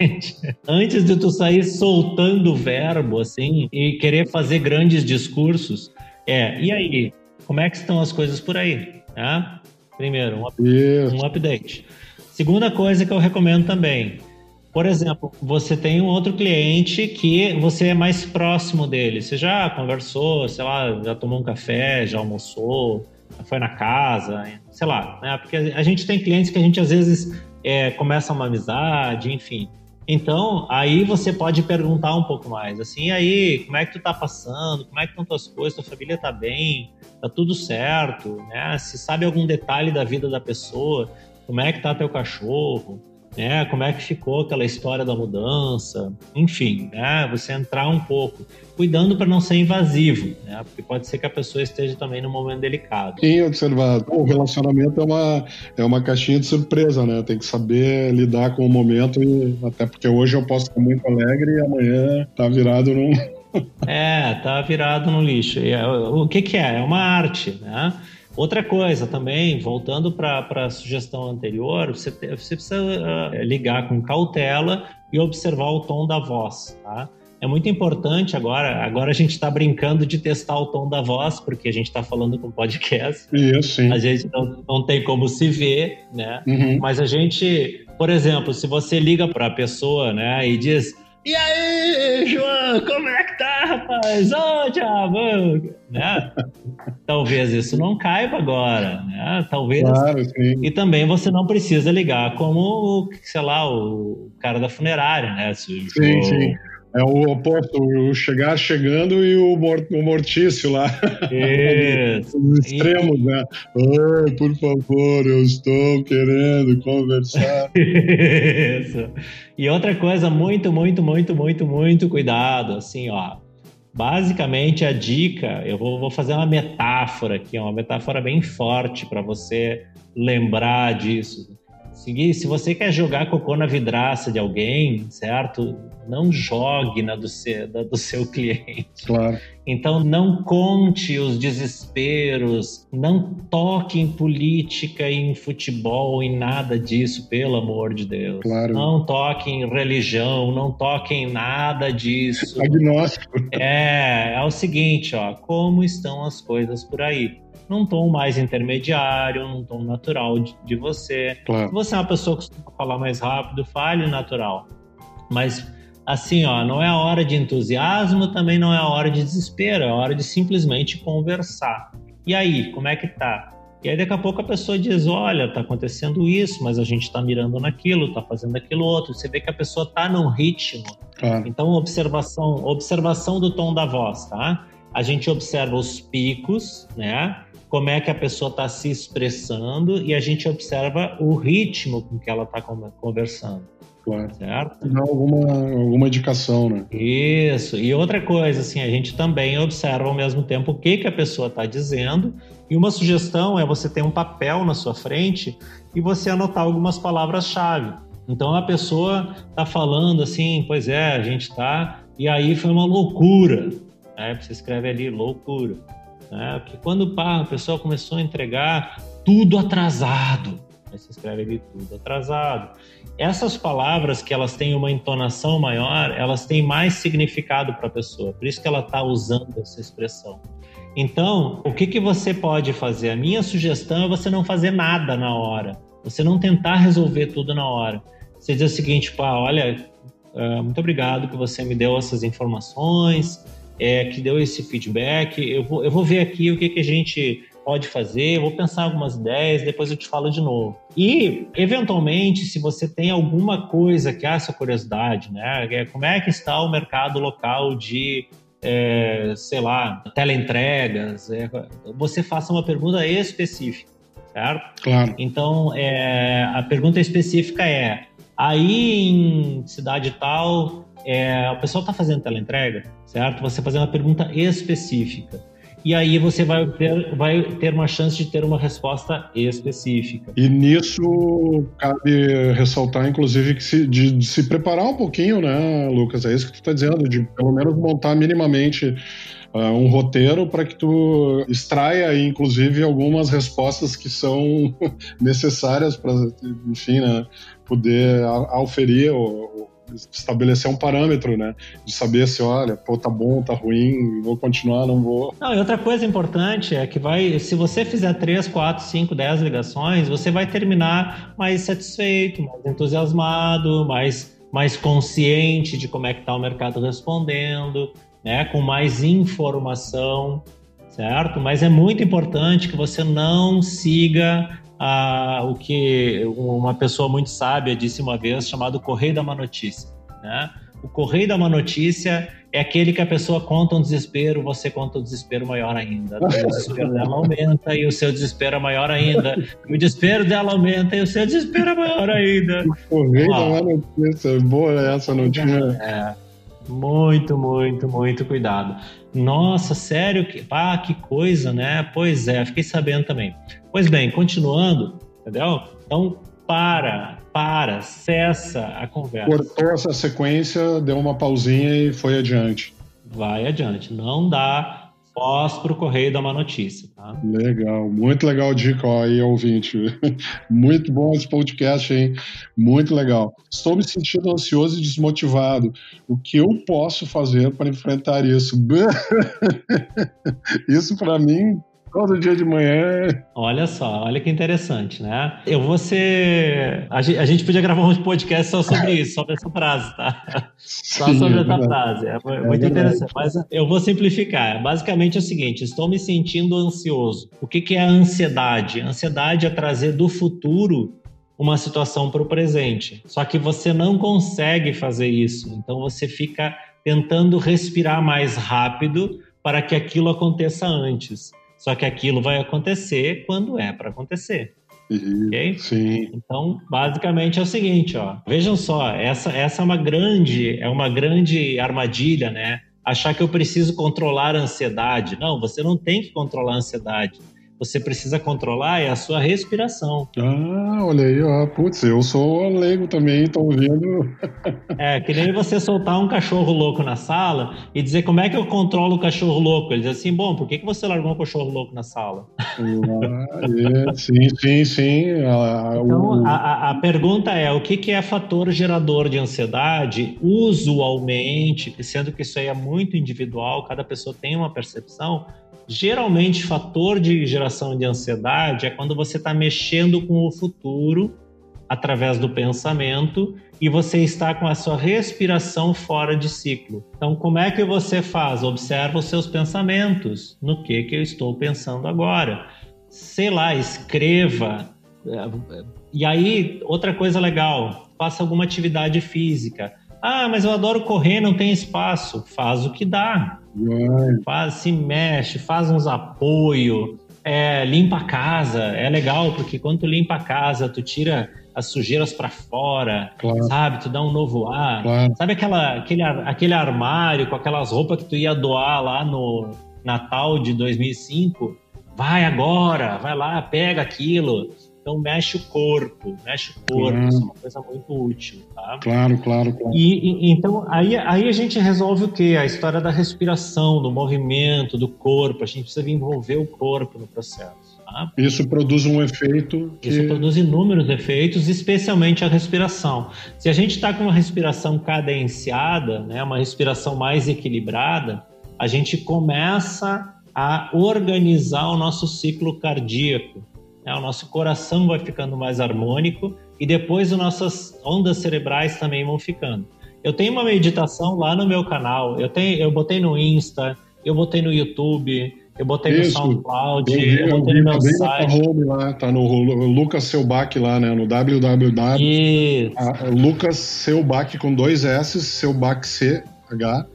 S2: Antes de tu sair soltando o verbo assim e querer fazer grandes discursos, é, e aí? Como é que estão as coisas por aí? É? Primeiro, um, um update. Segunda coisa que eu recomendo também, por exemplo, você tem um outro cliente que você é mais próximo dele. Você já conversou, sei lá, já tomou um café, já almoçou, já foi na casa, sei lá, né? Porque a gente tem clientes que a gente às vezes é, começa uma amizade, enfim. Então, aí você pode perguntar um pouco mais, assim, aí, como é que tu tá passando? Como é que estão tuas coisas? Tua família tá bem? Tá tudo certo? Né? Se sabe algum detalhe da vida da pessoa, como é que tá teu cachorro, né? Como é que ficou aquela história da mudança, enfim, né? Você entrar um pouco, cuidando para não ser invasivo, né? Porque pode ser que a pessoa esteja também num momento delicado.
S1: Sim, observado. O relacionamento é uma é uma caixinha de surpresa, né? Tem que saber lidar com o momento e até porque hoje eu posso estar muito alegre e amanhã tá virado num
S2: é, tá virado no lixo. É, o que que é? É uma arte, né? Outra coisa também, voltando para a sugestão anterior, você, você precisa uh, ligar com cautela e observar o tom da voz, tá? É muito importante agora, agora a gente está brincando de testar o tom da voz, porque a gente está falando com podcast.
S1: Isso, sim.
S2: A gente não, não tem como se ver, né? Uhum. Mas a gente, por exemplo, se você liga para a pessoa, né, e diz e aí, João, como é que tá, rapaz? Ô, oh, Thiago! Né? Talvez isso não caiba agora, né? Talvez. Claro, sim. E também você não precisa ligar como, sei lá, o cara da funerária, né?
S1: Se sim, João... sim. É o oposto, o chegar chegando e o, mort, o mortício lá. Isso. Os extremos, né? Oh, por favor, eu estou querendo conversar.
S2: Isso. E outra coisa, muito, muito, muito, muito, muito cuidado, assim, ó. Basicamente, a dica, eu vou, vou fazer uma metáfora aqui, uma metáfora bem forte para você lembrar disso. Seguir, se você quer jogar cocô na vidraça de alguém, certo? Não jogue na do seu, do seu cliente.
S1: Claro.
S2: Então não conte os desesperos, não toque em política, em futebol, em nada disso, pelo amor de Deus.
S1: Claro.
S2: Não toque em religião, não toque em nada disso.
S1: Agnóstico.
S2: É, é o seguinte, ó, como estão as coisas por aí? num tom mais intermediário, num tom natural de, de você. Claro. Se você é uma pessoa que costuma falar mais rápido, fale natural. Mas assim, ó, não é a hora de entusiasmo, também não é a hora de desespero, é a hora de simplesmente conversar. E aí, como é que tá? E aí daqui a pouco a pessoa diz, olha, tá acontecendo isso, mas a gente tá mirando naquilo, tá fazendo aquilo outro. Você vê que a pessoa tá num ritmo Claro. Então, observação, observação do tom da voz, tá? A gente observa os picos, né? Como é que a pessoa está se expressando e a gente observa o ritmo com que ela está conversando.
S1: Claro. Certo? Dá alguma, alguma indicação, né?
S2: Isso. E outra coisa, assim, a gente também observa ao mesmo tempo o que, que a pessoa está dizendo. E uma sugestão é você ter um papel na sua frente e você anotar algumas palavras-chave. Então a pessoa está falando assim, pois é, a gente está, e aí foi uma loucura. Né? Você escreve ali, loucura. Né? Porque quando pá, a pessoa começou a entregar tudo atrasado. Aí você escreve ali tudo atrasado. Essas palavras que elas têm uma entonação maior, elas têm mais significado para a pessoa. Por isso que ela está usando essa expressão. Então, o que, que você pode fazer? A minha sugestão é você não fazer nada na hora. Você não tentar resolver tudo na hora. Você diz o seguinte, pá, olha, uh, muito obrigado que você me deu essas informações, é, que deu esse feedback. Eu vou, eu vou ver aqui o que, que a gente pode fazer, vou pensar algumas ideias, depois eu te falo de novo. E, eventualmente, se você tem alguma coisa que é essa curiosidade, né? É, como é que está o mercado local de é, sei lá, teleentregas, é, você faça uma pergunta específica, certo?
S1: Claro.
S2: Então, é, a pergunta específica é: aí em cidade tal, é, o pessoal está fazendo teleentrega, certo? Você fazer uma pergunta específica e aí você vai ter, vai ter uma chance de ter uma resposta específica.
S1: E nisso cabe ressaltar, inclusive, que se, de, de se preparar um pouquinho, né, Lucas? É isso que tu está dizendo, de pelo menos montar minimamente uh, um roteiro para que tu extraia, inclusive, algumas respostas que são necessárias para, enfim, né, poder auferir o, estabelecer um parâmetro, né? De saber se, olha, pô, tá bom, tá ruim, vou continuar, não vou.
S2: Não, e outra coisa importante é que vai, se você fizer 3, 4, 5, 10 ligações, você vai terminar mais satisfeito, mais entusiasmado, mais, mais consciente de como é que tá o mercado respondendo, né? Com mais informação, certo? Mas é muito importante que você não siga a, o que uma pessoa muito sábia disse uma vez, chamado Correio da Má Notícia. Né? O Correio da Má Notícia é aquele que a pessoa conta um desespero, você conta um desespero maior ainda. O desespero dela aumenta e o seu desespero é maior ainda. O desespero dela aumenta e o seu desespero é maior ainda.
S1: O Correio da Má Notícia, boa essa, não tinha...
S2: É, muito, muito, muito cuidado. Nossa, sério? Que, ah, que coisa, né? Pois é, fiquei sabendo também. Pois bem, continuando, entendeu? Então, para, para, cessa a conversa.
S1: Cortou essa sequência, deu uma pausinha e foi adiante.
S2: Vai adiante. Não dá voz para o Correio dar uma notícia. Tá?
S1: Legal, muito legal dica aí, ouvinte. Muito bom esse podcast, hein? Muito legal. Estou me sentindo ansioso e desmotivado. O que eu posso fazer para enfrentar isso? isso para mim Todo dia de manhã.
S2: Olha só, olha que interessante, né? Eu vou ser. A gente, a gente podia gravar um podcast só sobre isso, sobre essa frase, tá? Só Sim, sobre é essa frase. É, é muito é interessante. Mas eu vou simplificar. Basicamente é o seguinte: estou me sentindo ansioso. O que, que é a ansiedade? A ansiedade é trazer do futuro uma situação para o presente. Só que você não consegue fazer isso. Então você fica tentando respirar mais rápido para que aquilo aconteça antes. Só que aquilo vai acontecer quando é para acontecer.
S1: Uhum, ok? Sim.
S2: Então, basicamente é o seguinte, ó. Vejam só, essa, essa é uma grande, é uma grande armadilha, né? Achar que eu preciso controlar a ansiedade. Não, você não tem que controlar a ansiedade você precisa controlar é a sua respiração.
S1: Ah, olha aí, ó. Putz, eu sou leigo também, tô ouvindo.
S2: é, que nem você soltar um cachorro louco na sala e dizer como é que eu controlo o cachorro louco. Ele diz assim, bom, por que, que você largou um cachorro louco na sala?
S1: Ah, é, sim, sim, sim.
S2: Ah, então, o... a, a, pergunta é, o que, que é fator gerador de ansiedade? Usualmente, sendo que isso aí é muito individual, cada pessoa tem uma percepção, Geralmente, fator de geração de ansiedade é quando você está mexendo com o futuro através do pensamento e você está com a sua respiração fora de ciclo. Então, como é que você faz? Observa os seus pensamentos. No que que eu estou pensando agora? Sei lá, escreva. E aí, outra coisa legal, faça alguma atividade física Ah, mas eu adoro correr, não tem espaço. Faz o que dá. Faz, se mexe, faz uns apoio, é, limpa a casa. É legal, porque quando tu limpa a casa, tu tira as sujeiras para fora, claro. sabe? Tu dá um novo ar. Claro. Sabe aquela, aquele, aquele armário com aquelas roupas que tu ia doar lá no Natal de 2005? Vai agora, vai lá, pega aquilo. Então mexe o corpo, mexe o corpo, claro. isso é uma coisa muito útil, tá?
S1: Claro, claro, claro.
S2: E, e, então aí, aí a gente resolve o quê? A história da respiração, do movimento, do corpo. A gente precisa envolver o corpo no processo. Tá?
S1: Isso produz um efeito.
S2: Que... Isso produz inúmeros efeitos, especialmente a respiração. Se a gente está com uma respiração cadenciada, né, uma respiração mais equilibrada, a gente começa a organizar o nosso ciclo cardíaco né? o nosso coração vai ficando mais harmônico e depois as nossas ondas cerebrais também vão ficando. Eu tenho uma meditação lá no meu canal, eu, tenho, eu botei no Insta, eu botei no YouTube, eu botei Isso. no SoundCloud, eu, vi, eu botei eu vi, no meu site.
S1: Home lá, tá no Lucas Selbach lá, né? No www. Lucas Selbach com dois S, Selbach C, H.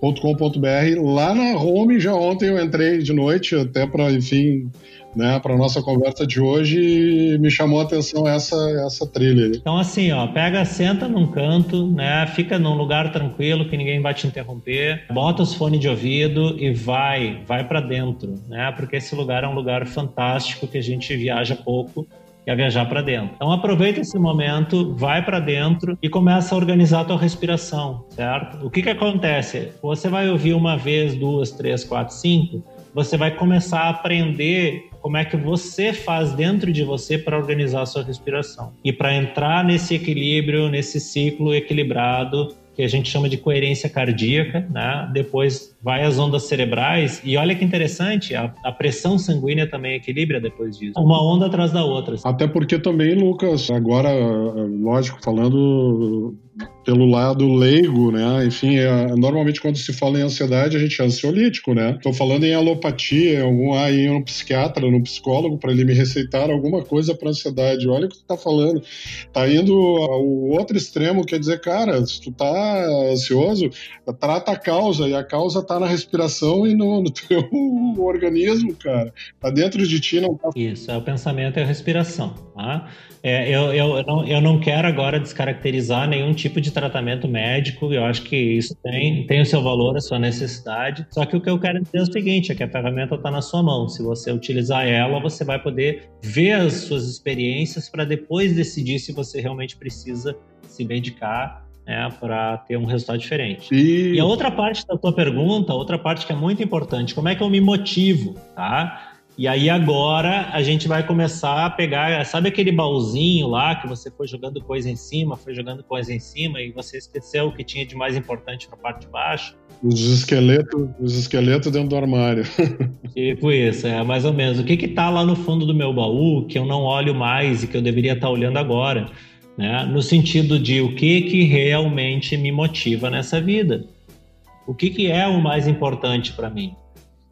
S1: .com.br lá na home já ontem eu entrei de noite até para enfim né, para nossa conversa de hoje me chamou a atenção essa essa trilha.
S2: Então assim, ó, pega, senta num canto, né, fica num lugar tranquilo que ninguém vai te interromper, bota os fones de ouvido e vai, vai para dentro, né, porque esse lugar é um lugar fantástico que a gente viaja pouco e a viajar para dentro. Então aproveita esse momento, vai para dentro e começa a organizar a tua respiração, certo? O que que acontece? Você vai ouvir uma vez, duas, três, quatro, cinco, você vai começar a aprender como é que você faz dentro de você para organizar a sua respiração e para entrar nesse equilíbrio, nesse ciclo equilibrado que a gente chama de coerência cardíaca, né? Depois vai às ondas cerebrais e olha que interessante, a, a, pressão sanguínea também equilibra depois disso, uma onda atrás da outra.
S1: Até porque também, Lucas, agora, lógico, falando pelo lado leigo, né? Enfim, é, normalmente quando se fala em ansiedade, a gente é ansiolítico, né? Estou falando em alopatia, algum aí um psiquiatra, um psicólogo para ele me receitar alguma coisa para ansiedade. Olha o que tu tá falando. Tá indo ao outro extremo, quer dizer, cara, se tu tá ansioso, trata a causa e a causa tá na respiração e no, no teu organismo, cara. Tá dentro de ti, não tá.
S2: Isso, é o pensamento e a respiração, tá? É, eu, eu, eu, não, eu não quero agora descaracterizar nenhum tipo de tratamento médico, eu acho que isso tem, tem o seu valor, a sua necessidade. Só que o que eu quero dizer é o seguinte: é que a ferramenta está na sua mão. Se você utilizar ela, você vai poder ver as suas experiências para depois decidir se você realmente precisa se medicar né, para ter um resultado diferente. E... e a outra parte da tua pergunta, outra parte que é muito importante, como é que eu me motivo, tá? E aí agora a gente vai começar a pegar, sabe aquele baúzinho lá que você foi jogando coisa em cima, foi jogando coisa em cima e você esqueceu o que tinha de mais importante na parte de baixo?
S1: Os esqueletos, os esqueletos dentro do armário.
S2: Tipo isso, é mais ou menos. O que que tá lá no fundo do meu baú que eu não olho mais e que eu deveria estar tá olhando agora? Né? No sentido de o que que realmente me motiva nessa vida? O que que é o mais importante para mim?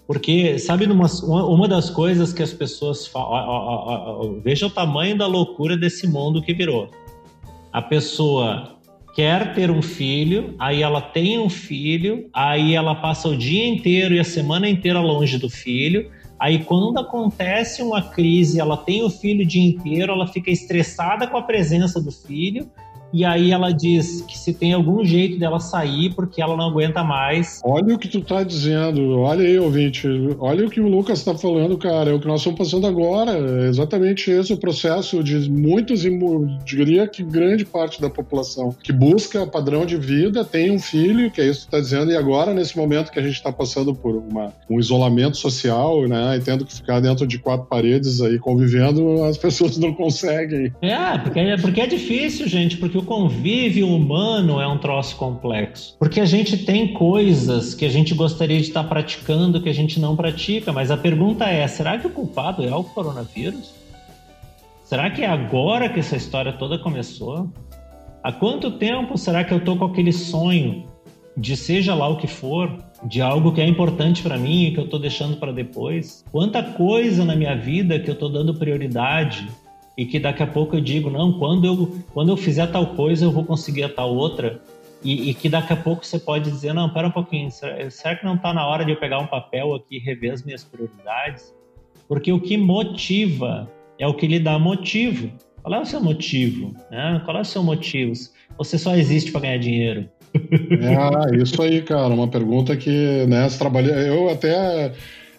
S2: Porque, sabe, numa, uma das coisas que as pessoas falam. Veja o tamanho da loucura desse mundo que virou. A pessoa quer ter um filho, aí ela tem um filho, aí ela passa o dia inteiro e a semana inteira longe do filho. Aí, quando acontece uma crise, ela tem o filho o dia inteiro, ela fica estressada com a presença do filho, e aí ela diz que se tem algum jeito dela sair porque ela não aguenta mais.
S1: Olha o que tu tá dizendo, olha aí, ouvinte, olha o que o Lucas tá falando, cara, é o que nós estamos passando agora, é exatamente esse o processo de muitos, diria que grande parte da população que busca padrão de vida, tem um filho, que é isso que tu tá dizendo, e agora, nesse momento que a gente está passando por uma, um isolamento social, né, e tendo que ficar dentro de quatro paredes aí convivendo, as pessoas não conseguem.
S2: É, porque, é, porque é difícil, gente, porque o convívio humano é um troço complexo. Porque a gente tem coisas que a gente gostaria de estar praticando que a gente não pratica, mas a pergunta é: será que o culpado é o coronavírus? Será que é agora que essa história toda começou? Há quanto tempo será que eu tô com aquele sonho de seja lá o que for, de algo que é importante para mim e que eu tô deixando para depois? Quanta coisa na minha vida que eu tô dando prioridade e que daqui a pouco eu digo, não, quando eu, quando eu fizer tal coisa eu vou conseguir a tal outra. e, e, que daqui a pouco você pode dizer, não, para um pouquinho, será, será que não está na hora de eu pegar um papel aqui rever as minhas prioridades? Porque o que motiva é o que lhe dá motivo. Qual é o seu motivo? Né? Qual é o seu motivo? Você só existe para ganhar dinheiro.
S1: É, isso aí, cara. Uma pergunta que, né, trabalha. Eu até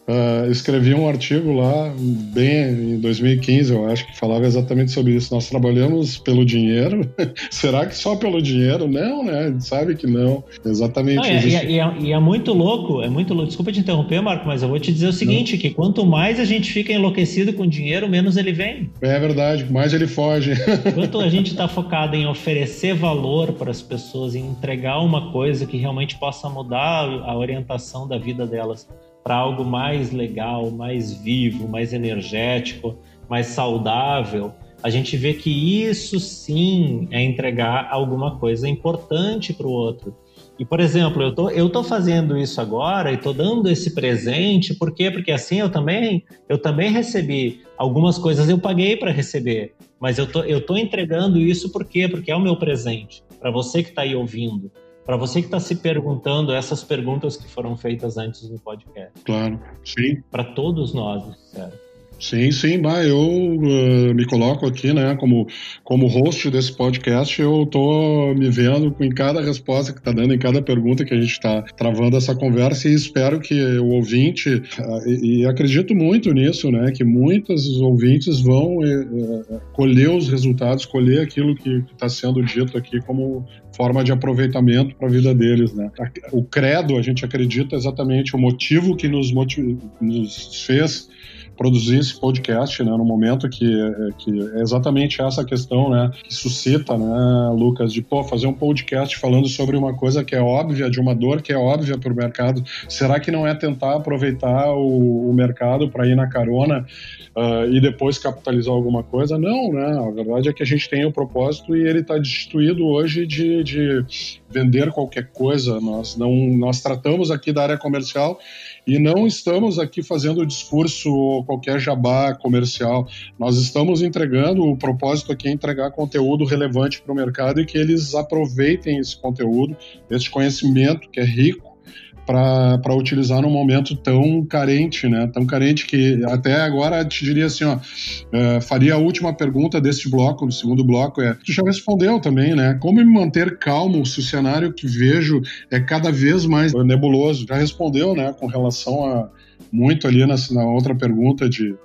S1: Uh, escrevi um artigo lá, bem em 2015, eu acho, que falava exatamente sobre isso. Nós trabalhamos pelo dinheiro. Será que só pelo dinheiro? Não, né? A gente sabe que não. Exatamente. Não,
S2: e, e, é, e, é, muito louco, é muito louco. Desculpa te interromper, Marco, mas eu vou te dizer o seguinte: não. que quanto mais a gente fica enlouquecido com dinheiro, menos ele vem.
S1: É verdade, mais ele foge.
S2: Quanto a gente está focado em oferecer valor para as pessoas, em entregar uma coisa que realmente possa mudar a orientação da vida delas para algo mais legal, mais vivo, mais energético, mais saudável, a gente vê que isso sim é entregar alguma coisa importante para o outro. E, por exemplo, eu tô, eu tô fazendo isso agora e tô dando esse presente, por quê? Porque assim eu também, eu também recebi algumas coisas eu paguei para receber, mas eu tô, eu tô entregando isso por quê? Porque é o meu presente para você que está aí ouvindo. Para você que está se perguntando essas perguntas que foram feitas antes do podcast.
S1: Claro, sim.
S2: Para todos nós, sério.
S1: Sim, sim, bah, eu uh, me coloco aqui, né, como, como host desse podcast, eu tô me vendo em cada resposta que tá dando, em cada pergunta que a gente está travando essa conversa e espero que o ouvinte, uh, e, e, acredito muito nisso, né, que muitos ouvintes vão uh, colher os resultados, colher aquilo que está sendo dito aqui como forma de aproveitamento para a vida deles, né. O credo, a gente acredita exatamente o motivo que nos, motiv nos fez produzir esse podcast, né, no momento que, que é exatamente essa questão, né, que suscita, né, Lucas, de pô, fazer um podcast falando sobre uma coisa que é óbvia, de uma dor que é óbvia para o mercado. Será que não é tentar aproveitar o, o mercado para ir na carona uh, e depois capitalizar alguma coisa? Não, né? A verdade é que a gente tem o propósito e ele está destituído hoje de, de vender qualquer coisa. Nós não, nós tratamos aqui da área comercial e não estamos aqui fazendo discurso ou qualquer jabá comercial. Nós estamos entregando, o propósito aqui é entregar conteúdo relevante para o mercado e que eles aproveitem esse conteúdo, esse conhecimento que é rico para utilizar num momento tão carente, né? Tão carente que até agora te diria assim, ó, uh, faria a última pergunta deste bloco, do segundo bloco, é, tu já respondeu também, né? Como me manter calmo se o cenário que vejo é cada vez mais nebuloso? Já respondeu, né? Com relação a muito ali na, na outra pergunta de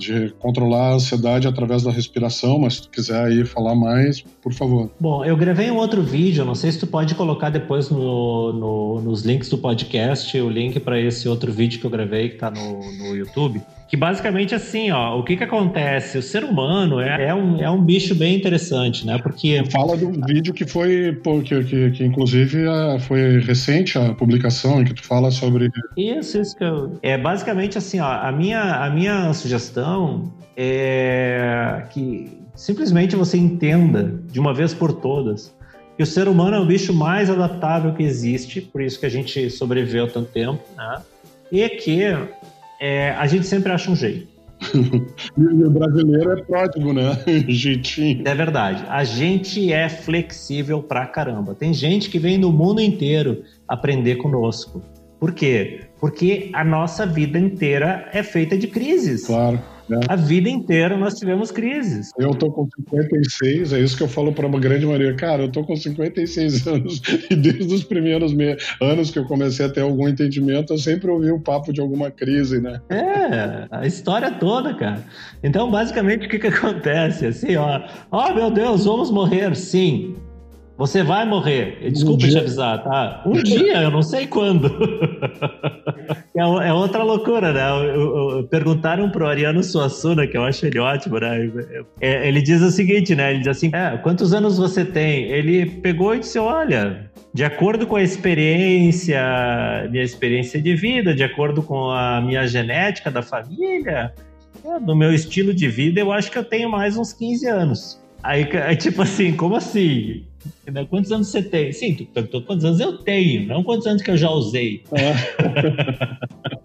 S1: de controlar a ansiedade através da respiração, mas se tu quiser aí falar mais, por favor.
S2: Bom, eu gravei um outro vídeo, não sei se tu pode colocar depois no, no nos links do podcast o link para esse outro vídeo que eu gravei que está no, no YouTube que basicamente assim, ó, o que que acontece? O ser humano é, é, um, é um bicho bem interessante, né? Porque...
S1: Fala do vídeo que foi, pô, que, que, que, inclusive foi recente a publicação, em que tu fala sobre...
S2: Isso, isso que eu... É basicamente assim, ó, a minha, a minha sugestão é que simplesmente você entenda de uma vez por todas que o ser humano é o bicho mais adaptável que existe, por isso que a gente sobreviveu tanto tempo, né? E que é, a gente sempre acha um jeito.
S1: e o brasileiro é pródigo, né? Jeitinho.
S2: É verdade. A gente é flexível pra caramba. Tem gente que vem do mundo inteiro aprender conosco. Por quê? Porque a nossa vida inteira é feita de crises.
S1: Claro.
S2: Né? A vida inteira nós tivemos crises.
S1: Eu tô com 56, é isso que eu falo para uma grande maioria. Cara, eu tô com 56 anos e desde os primeiros anos que eu comecei a ter algum entendimento, eu sempre ouvi o papo de alguma crise, né?
S2: É, a história toda, cara. Então, basicamente, o que que acontece? Assim, ó, ó, oh, meu Deus, vamos morrer, sim. Você vai morrer. Desculpa um te avisar, tá? Um dia, eu não sei quando. é, é, outra loucura, né? Perguntaram pro Ariano Suassuna, que eu acho ele ótimo, né? É, ele diz o seguinte, né? Ele diz assim: é, quantos anos você tem? Ele pegou e disse: olha, de acordo com a experiência, minha experiência de vida, de acordo com a minha genética da família, é, do meu estilo de vida, eu acho que eu tenho mais uns 15 anos. Aí, tipo assim, como assim? Quantos anos você tem? Sim, tu perguntou quantos anos eu tenho, não quantos anos que eu já usei. É.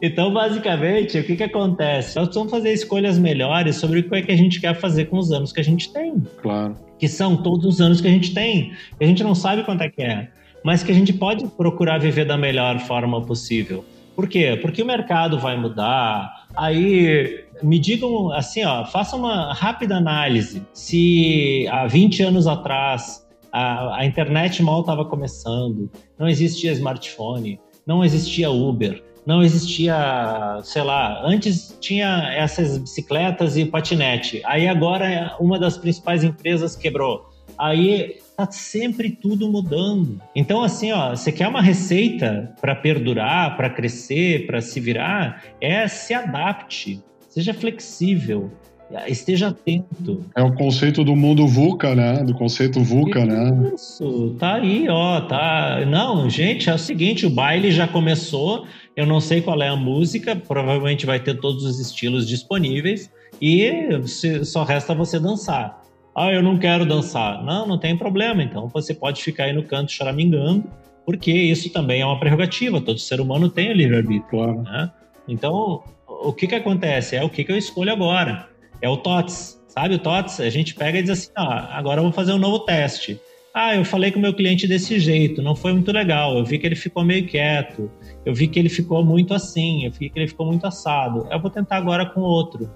S2: Então, basicamente, o que, que acontece? Nós vamos fazer escolhas melhores sobre o que é que a gente quer fazer com os anos que a gente tem.
S1: Claro.
S2: Que são todos os anos que a gente tem. A gente não sabe quanto é que é, mas que a gente pode procurar viver da melhor forma possível. Por quê? Porque o mercado vai mudar. Aí me digam assim, ó, faça uma rápida análise. Se há 20 anos atrás a, a internet mal estava começando, não existia smartphone, não existia Uber, não existia, sei lá, antes tinha essas bicicletas e patinete. Aí agora uma das principais empresas quebrou. Aí tá sempre tudo mudando. Então assim, ó, você quer uma receita para perdurar, para crescer, para se virar, é se adapte, seja flexível, esteja atento.
S1: É o conceito do mundo VUCA, né? Do conceito VUCA,
S2: Isso, né? Isso, tá aí, ó, tá. Não, gente, é o seguinte, o baile já começou. Eu não sei qual é a música, provavelmente vai ter todos os estilos disponíveis e só resta você dançar. Ah, eu não quero dançar. Não, não tem problema. Então você pode ficar aí no canto choramingando, porque isso também é uma prerrogativa. Todo ser humano tem o livre-arbítrio. Claro. Né? Então, o que, que acontece? É o que, que eu escolho agora. É o TOTS. Sabe o TOTS? A gente pega e diz assim: ah, agora eu vou fazer um novo teste. Ah, eu falei com o meu cliente desse jeito, não foi muito legal. Eu vi que ele ficou meio quieto. Eu vi que ele ficou muito assim. Eu vi que ele ficou muito assado. Eu vou tentar agora com outro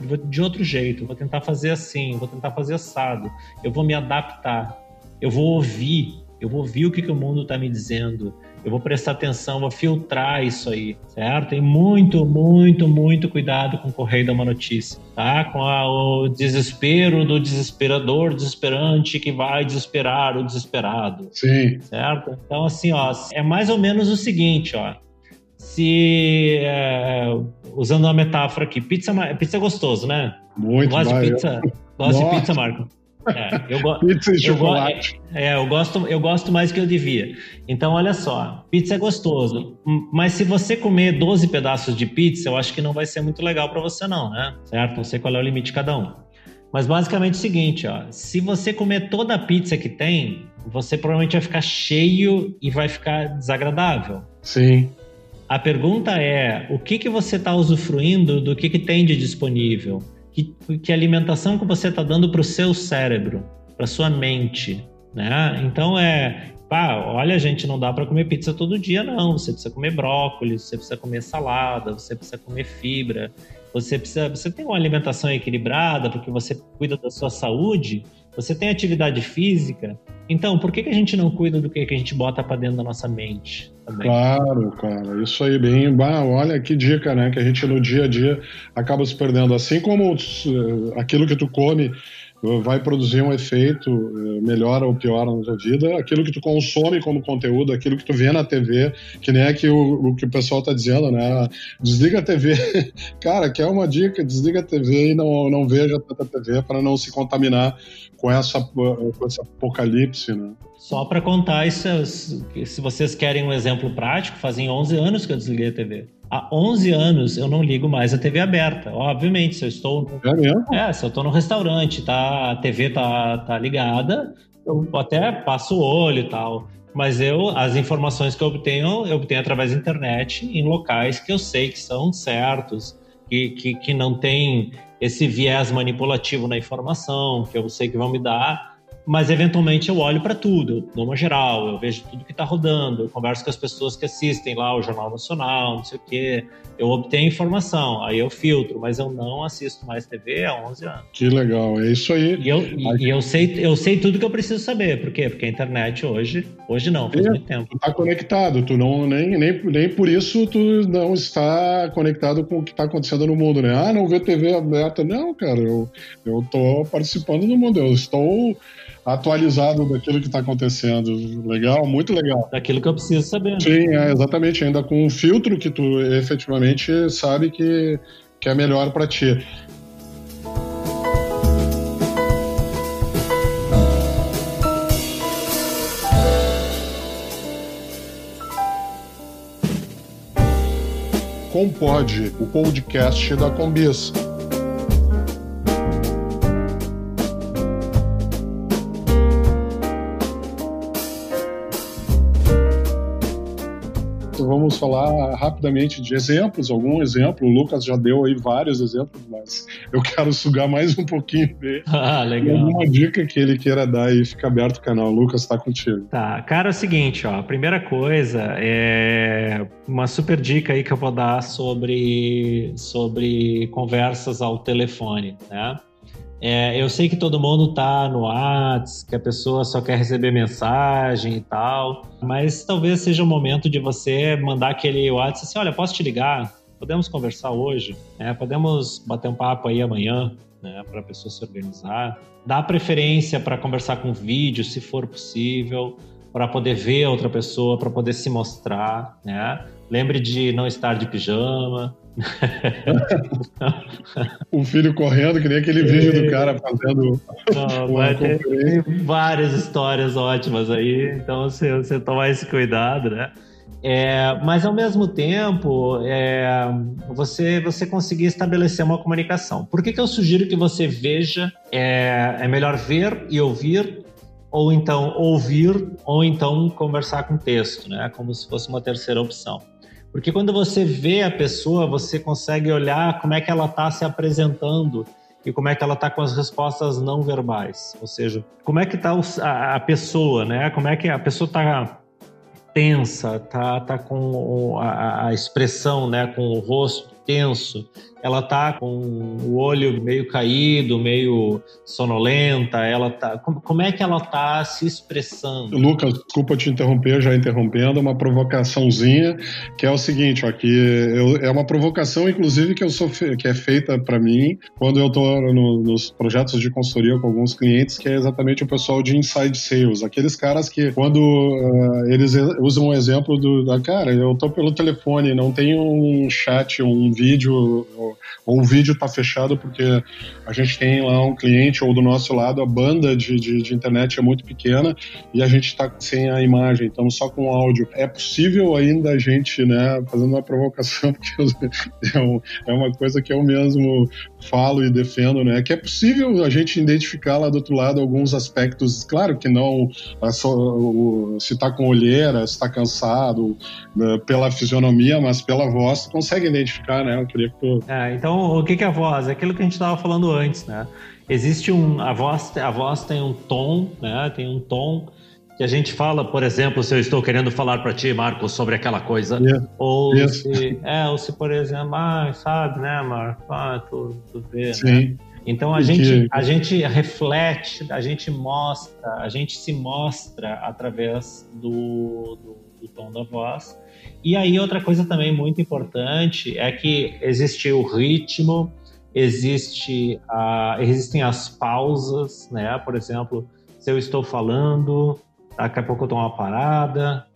S2: de outro jeito, vou tentar fazer assim, vou tentar fazer assado, eu vou me adaptar, eu vou ouvir, eu vou ouvir o que, que o mundo está me dizendo, eu vou prestar atenção, vou filtrar isso aí, certo? Tem muito, muito, muito cuidado com o correio da uma notícia, tá? Com a, o desespero do desesperador, desesperante que vai desesperar o desesperado.
S1: Sim.
S2: Certo? Então, assim, ó, é mais ou menos o seguinte, ó se é, usando uma metáfora aqui, pizza, pizza é gostoso, né?
S1: Muito.
S2: Gosto de pizza. Gosto de pizza, Marco. É, eu go...
S1: pizza e chocolate.
S2: é, é, eu gosto, eu gosto mais que eu devia. Então, olha só, pizza é gostoso, mas se você comer 12 pedaços de pizza, eu acho que não vai ser muito legal para você não, né? Certo? Não sei qual é o limite de cada um. Mas basicamente é o seguinte, ó, se você comer toda a pizza que tem, você provavelmente vai ficar cheio e vai ficar desagradável.
S1: Sim.
S2: A pergunta é: o que, que você está usufruindo do que, que tem de disponível? Que, que alimentação que você está dando para o seu cérebro, para sua mente? Né? Então é, pá, olha, gente, não dá para comer pizza todo dia, não. Você precisa comer brócolis, você precisa comer salada, você precisa comer fibra, você precisa, você tem uma alimentação equilibrada porque você cuida da sua saúde, você tem atividade física. Então, por que, que a gente não cuida do que, que a gente bota para dentro da nossa mente? Também?
S1: Claro, cara, isso aí bem, bah, olha que dica, né, que a gente no dia a dia acaba se perdendo, assim como eh, aquilo que tu come vai produzir um efeito eh, melhor ou pior na tua vida, aquilo que tu consome como conteúdo, aquilo que tu vê na TV, que nem é que o, o que o pessoal tá dizendo, né? Desliga a TV. Cara, quer uma dica? Desliga a TV e não, não veja tanta TV para não se contaminar com essa, com esse apocalipse, né?
S2: Só para contar, isso, se vocês querem um exemplo prático, fazem 11 anos que eu desliguei a TV há 11 anos eu não ligo mais a TV aberta. Obviamente, se eu estou.
S1: É mesmo?
S2: É, se eu estou no restaurante, tá, a TV tá, tá ligada, eu até passo o olho e tal. Mas eu, as informações que eu obtenho, eu obtenho através da internet em locais que eu sei que são certos, que, que, que não tem esse viés manipulativo na informação, que eu sei que vão me dar mas eventualmente eu olho para tudo, eu dou uma geral, eu vejo tudo que está rodando, eu converso com as pessoas que assistem lá o Jornal Nacional, não sei o quê, eu obtenho informação, aí eu filtro, mas eu não assisto mais TV há 11 anos.
S1: Que legal, é isso aí.
S2: E eu, e, eu, sei, eu sei tudo que eu preciso saber, por quê? Porque a internet hoje, hoje não, faz é, muito tempo.
S1: Tu tá conectado, tu não, nem, nem, nem por isso tu não está conectado com o que está acontecendo no mundo, né? Ah, não vê TV aberta. Não, cara, eu, eu tô participando do mundo, eu estou atualizado daquilo que está acontecendo. Legal, muito legal.
S2: Daquilo que eu preciso saber. Né?
S1: Sim, é, exatamente. Ainda com um filtro que tu efetivamente sabe que, que é melhor para ti. Compode, o podcast da Combis. Vamos falar rapidamente de exemplos, algum exemplo. O Lucas já deu aí vários exemplos, mas eu quero sugar mais um pouquinho dele.
S2: Ah, legal.
S1: Alguma dica que ele queira dar aí, fica aberto o canal. Lucas, tá contigo.
S2: Tá, cara, é o seguinte, ó. A primeira coisa é uma super dica aí que eu vou dar sobre, sobre conversas ao telefone, né? É, eu sei que todo mundo tá no WhatsApp, que a pessoa só quer receber mensagem e tal, mas talvez seja o momento de você mandar aquele WhatsApp assim: olha, posso te ligar? Podemos conversar hoje? É, podemos bater um papo aí amanhã, né, para a pessoa se organizar. Dá preferência para conversar com vídeo, se for possível, para poder ver a outra pessoa, para poder se mostrar, né? Lembre de não estar de pijama,
S1: o filho correndo, que nem aquele vídeo do cara fazendo. Não,
S2: ter várias histórias ótimas aí, então você, você tomar esse cuidado, né? É, mas ao mesmo tempo, é, você, você conseguir estabelecer uma comunicação. Por que, que eu sugiro que você veja? É, é melhor ver e ouvir, ou então ouvir, ou então conversar com texto, né? Como se fosse uma terceira opção. Porque quando você vê a pessoa, você consegue olhar como é que ela está se apresentando e como é que ela está com as respostas não verbais. Ou seja, como é que está a, pessoa, né? Como é que a pessoa está tensa, tá, tá com a, a expressão, né? Com o rosto tenso ela tá com o olho meio caído, meio sonolenta, ela tá. Como, como é que ela tá se expressando?
S1: Lucas, desculpa te interromper, já interrompendo, uma provocaçãozinha, que é o seguinte, ó, que eu, é uma provocação, inclusive, que eu sou que é feita para mim quando eu tô no, nos projetos de consultoria com alguns clientes, que é exatamente o pessoal de inside sales, aqueles caras que quando uh, eles usam um exemplo do, da cara, eu tô pelo telefone, não tem um chat, um vídeo ou o vídeo está fechado porque a gente tem lá um cliente ou do nosso lado a banda de, de, de internet é muito pequena e a gente está sem a imagem, então só com áudio. É possível ainda a gente, né, fazendo uma provocação, porque é, é uma coisa que eu mesmo falo e defendo, né, que é possível a gente identificar lá do outro lado alguns aspectos, claro que não é só, se está com olheira, se está cansado, né, pela fisionomia, mas pela voz, consegue identificar, né? Eu queria que tu...
S2: É, então o que é a voz? É aquilo que a gente estava falando antes, né? Existe um. A voz, a voz tem um tom, né? Tem um tom que a gente fala, por exemplo, se eu estou querendo falar para ti, Marco, sobre aquela coisa, yeah. ou yeah. se, é, ou se por exemplo, ah, sabe, né, Marco, ah, tu, tu vê, né? Sim. né? Então a gente, a gente reflete, a gente mostra, a gente se mostra através do, do, do tom da voz. E aí outra coisa também muito importante é que existe o ritmo, existe a, existem as pausas, né? Por exemplo, se eu estou falando, daqui a pouco eu dou uma parada,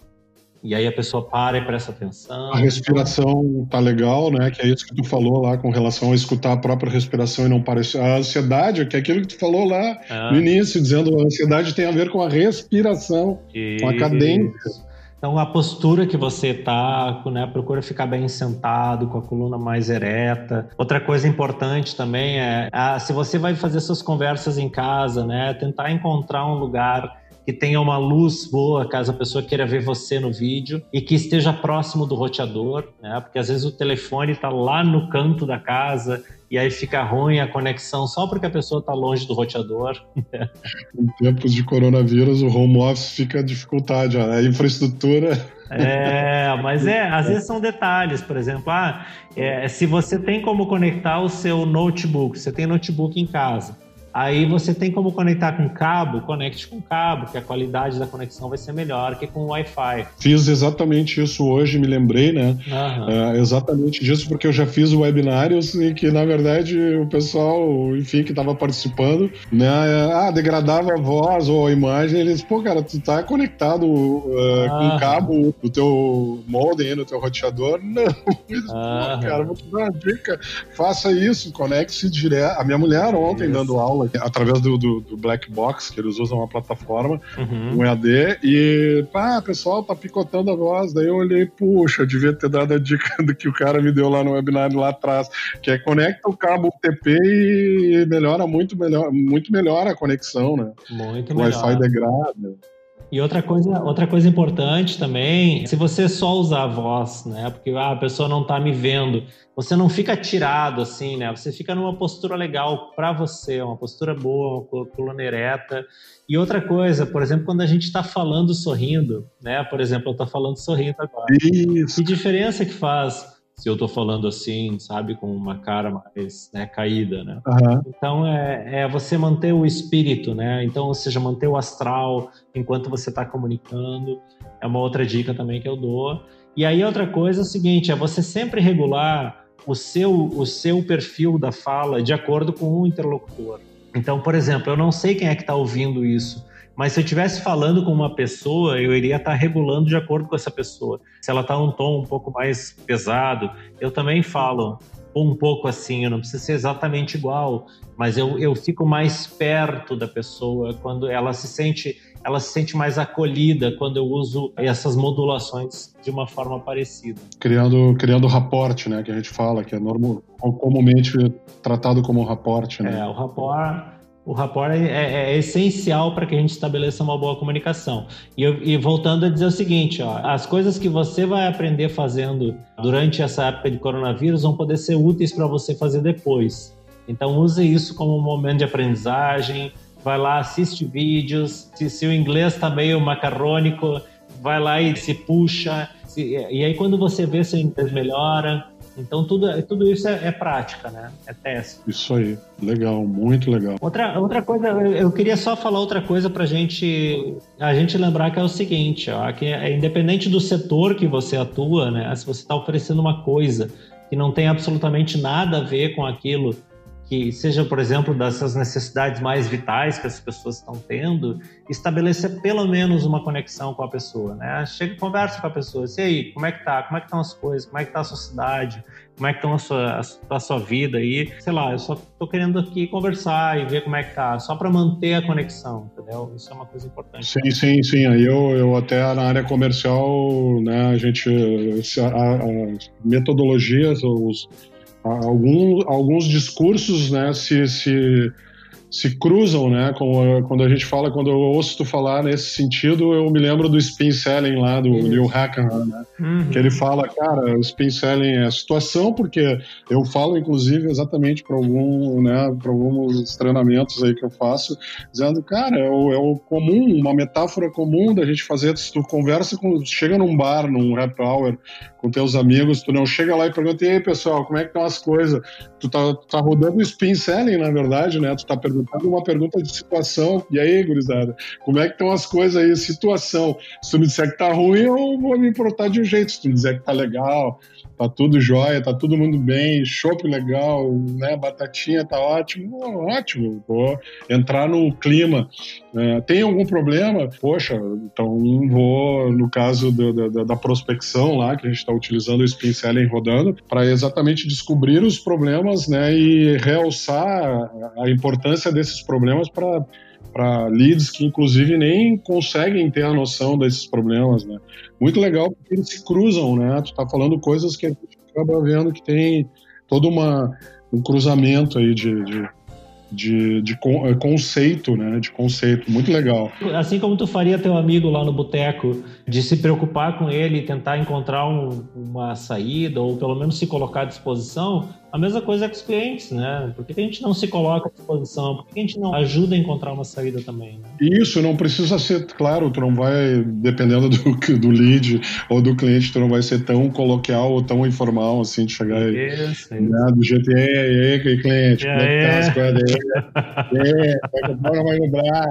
S2: e aí a pessoa para e presta atenção.
S1: A respiração tá legal, né? Que é isso que tu falou lá com relação a escutar a própria respiração e não parecer. A ansiedade, que é aquilo que tu falou lá ah. no início, dizendo que a ansiedade tem a ver com a respiração, isso. com a cadência.
S2: Então, a postura que você tá, né, procura ficar bem sentado, com a coluna mais ereta. Outra coisa importante também é, ah, se você vai fazer suas conversas em casa, né, tentar encontrar um lugar que tenha uma luz boa, caso a pessoa queira ver você no vídeo, e que esteja próximo do roteador, né? Porque às vezes o telefone está lá no canto da casa e aí fica ruim a conexão só porque a pessoa está longe do roteador.
S1: em tempos de coronavírus, o home office fica dificuldade, a infraestrutura.
S2: É, mas é, às vezes são detalhes, por exemplo, ah, é, se você tem como conectar o seu notebook, você tem notebook em casa, Aí você tem como conectar com cabo, conecte com cabo, que a qualidade da conexão vai ser melhor que com Wi-Fi.
S1: Fiz exatamente isso hoje, me lembrei, né? Uhum. É, exatamente disso, porque eu já fiz webinários e que, na verdade, o pessoal, enfim, que estava participando, né? Ah, degradava a voz ou a imagem, eles, pô, cara, tu tá conectado uh, uhum. com cabo no teu modem, no teu roteador? Não, eles, uhum. pô, cara, vou te dar uma dica, faça isso, conecte-se direto. A minha mulher ontem, isso. dando aula, através do, do, do, Black Box, que eles usam uma plataforma, uhum. um EAD, e pá, pessoal tá picotando a voz. Daí eu olhei, puxa, devia ter dado a dica do que o cara me deu lá no webinar lá atrás, que é conecta o cabo UTP e melhora muito melhor, muito melhor a conexão, né?
S2: Muito melhor.
S1: O Wi-Fi degrada.
S2: E outra coisa, outra coisa importante também, se você só usar a voz, né? Porque ah, a pessoa não está me vendo, você não fica tirado assim, né? Você fica numa postura legal para você, uma postura boa, uma coluna ereta. E outra coisa, por exemplo, quando a gente está falando sorrindo, né? Por exemplo, eu estou falando sorrindo agora. Isso. Que diferença que faz se eu estou falando assim, sabe, com uma cara mais né, caída, né? Uhum. Então é, é, você manter o espírito, né? Então, ou seja, manter o astral enquanto você está comunicando. É uma outra dica também que eu dou. E aí outra coisa é o seguinte, é você sempre regular o seu o seu perfil da fala de acordo com o interlocutor. Então, por exemplo, eu não sei quem é que está ouvindo isso. Mas se eu estivesse falando com uma pessoa, eu iria estar regulando de acordo com essa pessoa. Se ela está um tom um pouco mais pesado, eu também falo um pouco assim, eu não precisa ser exatamente igual, mas eu, eu fico mais perto da pessoa quando ela se sente ela se sente mais acolhida quando eu uso essas modulações de uma forma parecida.
S1: Criando, criando raporte, né, que a gente fala, que é normal, comumente tratado como raporte, né?
S2: É, o rapport o rapport é, é, é essencial para que a gente estabeleça uma boa comunicação. E, eu, e, voltando a dizer o seguinte, ó, as coisas que você vai aprender fazendo durante essa época de coronavírus vão poder ser úteis para você fazer depois. Então use isso como um momento de aprendizagem, vai lá, assiste vídeos, se, se o inglês está meio macarrônico, vai lá e se puxa, se, e aí quando você vê seu inglês melhora, então tudo, tudo isso é, é, prática, né? É teste.
S1: Isso aí, legal, muito legal.
S2: Outra, outra coisa, eu queria só falar outra coisa para gente a gente lembrar que é o seguinte, ó, que é independente do setor que você atua, né? Se você está oferecendo uma coisa que não tem absolutamente nada a ver com aquilo que seja, por exemplo, dessas necessidades mais vitais que as pessoas estão tendo, estabelecer pelo menos uma conexão com a pessoa, né? Chega e conversa com a pessoa, e aí, como é que tá? Como é que estão as coisas? Como é que tá a sua cidade? Como é que estão a sua, a, a sua vida aí? Sei lá, eu só tô querendo aqui conversar e ver como é que tá, só para manter a conexão, entendeu? Isso é uma coisa importante.
S1: Sim, sim, sim. Aí eu, eu até na área comercial, né, a gente, as metodologias, os alguns, alguns discursos né, se, se se cruzam, né? Como, quando a gente fala, quando eu ouço tu falar nesse sentido, eu me lembro do spin selling lá do. Neil Hackenham, né? Uhum. Que ele fala, cara, o spin selling é a situação, porque eu falo, inclusive, exatamente para algum, né, para alguns treinamentos aí que eu faço, dizendo, cara, é o, é o, comum, uma metáfora comum da gente fazer, se tu conversa com, chega num bar, num happy hour, com teus amigos, tu não chega lá e pergunta, e aí, pessoal, como é que estão as coisas? Tu tá, tá rodando o spin selling, na verdade, né? Tu tá perguntando perguntando uma pergunta de situação. E aí, gurizada, como é que estão as coisas aí? Situação. Se tu me disser que tá ruim, eu vou me importar de um jeito. Se tu me disser que tá legal, tá tudo jóia, tá todo mundo bem, chopp legal, né? Batatinha tá ótimo, ótimo. Vou entrar no clima. É, tem algum problema? Poxa, então vou, no caso do, da, da, prospecção lá, que a gente está utilizando o Spin Selling rodando, para exatamente descobrir os problemas né, e realçar a importância desses problemas para para leads que inclusive nem conseguem ter a noção desses problemas, né? Muito legal porque eles se cruzam, né? Tu tá falando coisas que a gente acaba vendo que tem todo uma, um cruzamento aí de, de de, de eh, conceito, né? De conceito, muito legal.
S2: Assim como tu faria teu amigo lá no boteco, de se preocupar com ele e tentar encontrar um, uma saída, ou pelo menos se colocar à disposição, a mesma coisa é com os clientes, né? Por que a gente não se coloca à disposição? Por que a gente não ajuda a encontrar uma saída também? Né?
S1: Isso, não precisa ser, claro, tu não vai, dependendo do, do lead ou do cliente, tu não vai ser tão coloquial ou tão informal, assim, de chegar isso, aí, né, do jeito, e aí, cliente, como é que tá as coisas aí? É, vai vai lembrar.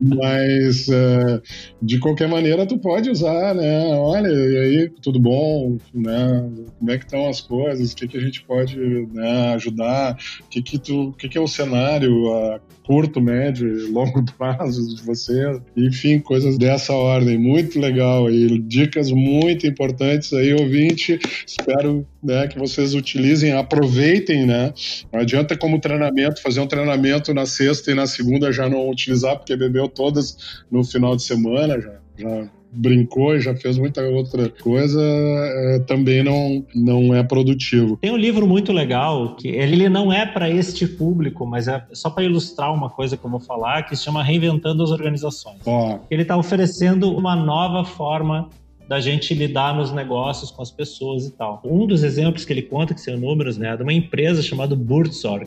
S1: Mas, uh, de qualquer maneira, tu pode usar, né? Olha, e aí, tudo bom? Né? Como é que estão as coisas? Coisas, o que, que a gente pode né, ajudar, o que, que, que, que é o cenário a curto, médio e longo prazo de você, enfim, coisas dessa ordem. Muito legal aí, dicas muito importantes aí, ouvinte. Espero né, que vocês utilizem, aproveitem, né? Não adianta como treinamento, fazer um treinamento na sexta e na segunda já não utilizar, porque bebeu todas no final de semana, já, já brincou e já fez muita outra coisa, é, também não, não é produtivo.
S2: Tem um livro muito legal que ele não é para este público, mas é só para ilustrar uma coisa que eu vou falar, que se chama Reinventando as Organizações. Oh. Ele está oferecendo uma nova forma da gente lidar nos negócios com as pessoas e tal. Um dos exemplos que ele conta, que são números, né, é de uma empresa chamada Buurtzorg,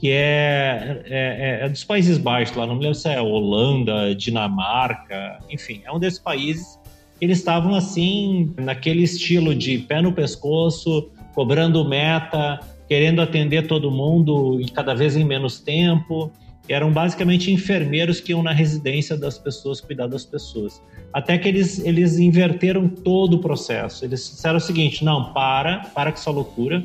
S2: que é, é, é, dos Países Baixos, lá não me lembro se é Holanda, Dinamarca, enfim, é um desses países. Eles estavam assim, naquele estilo de pé no pescoço, cobrando meta, querendo atender todo mundo e cada vez em menos tempo. Eram basicamente enfermeiros que iam na residência das pessoas cuidar das pessoas. Até que eles, eles inverteram todo o processo. Eles disseram o seguinte: não, para, para com essa loucura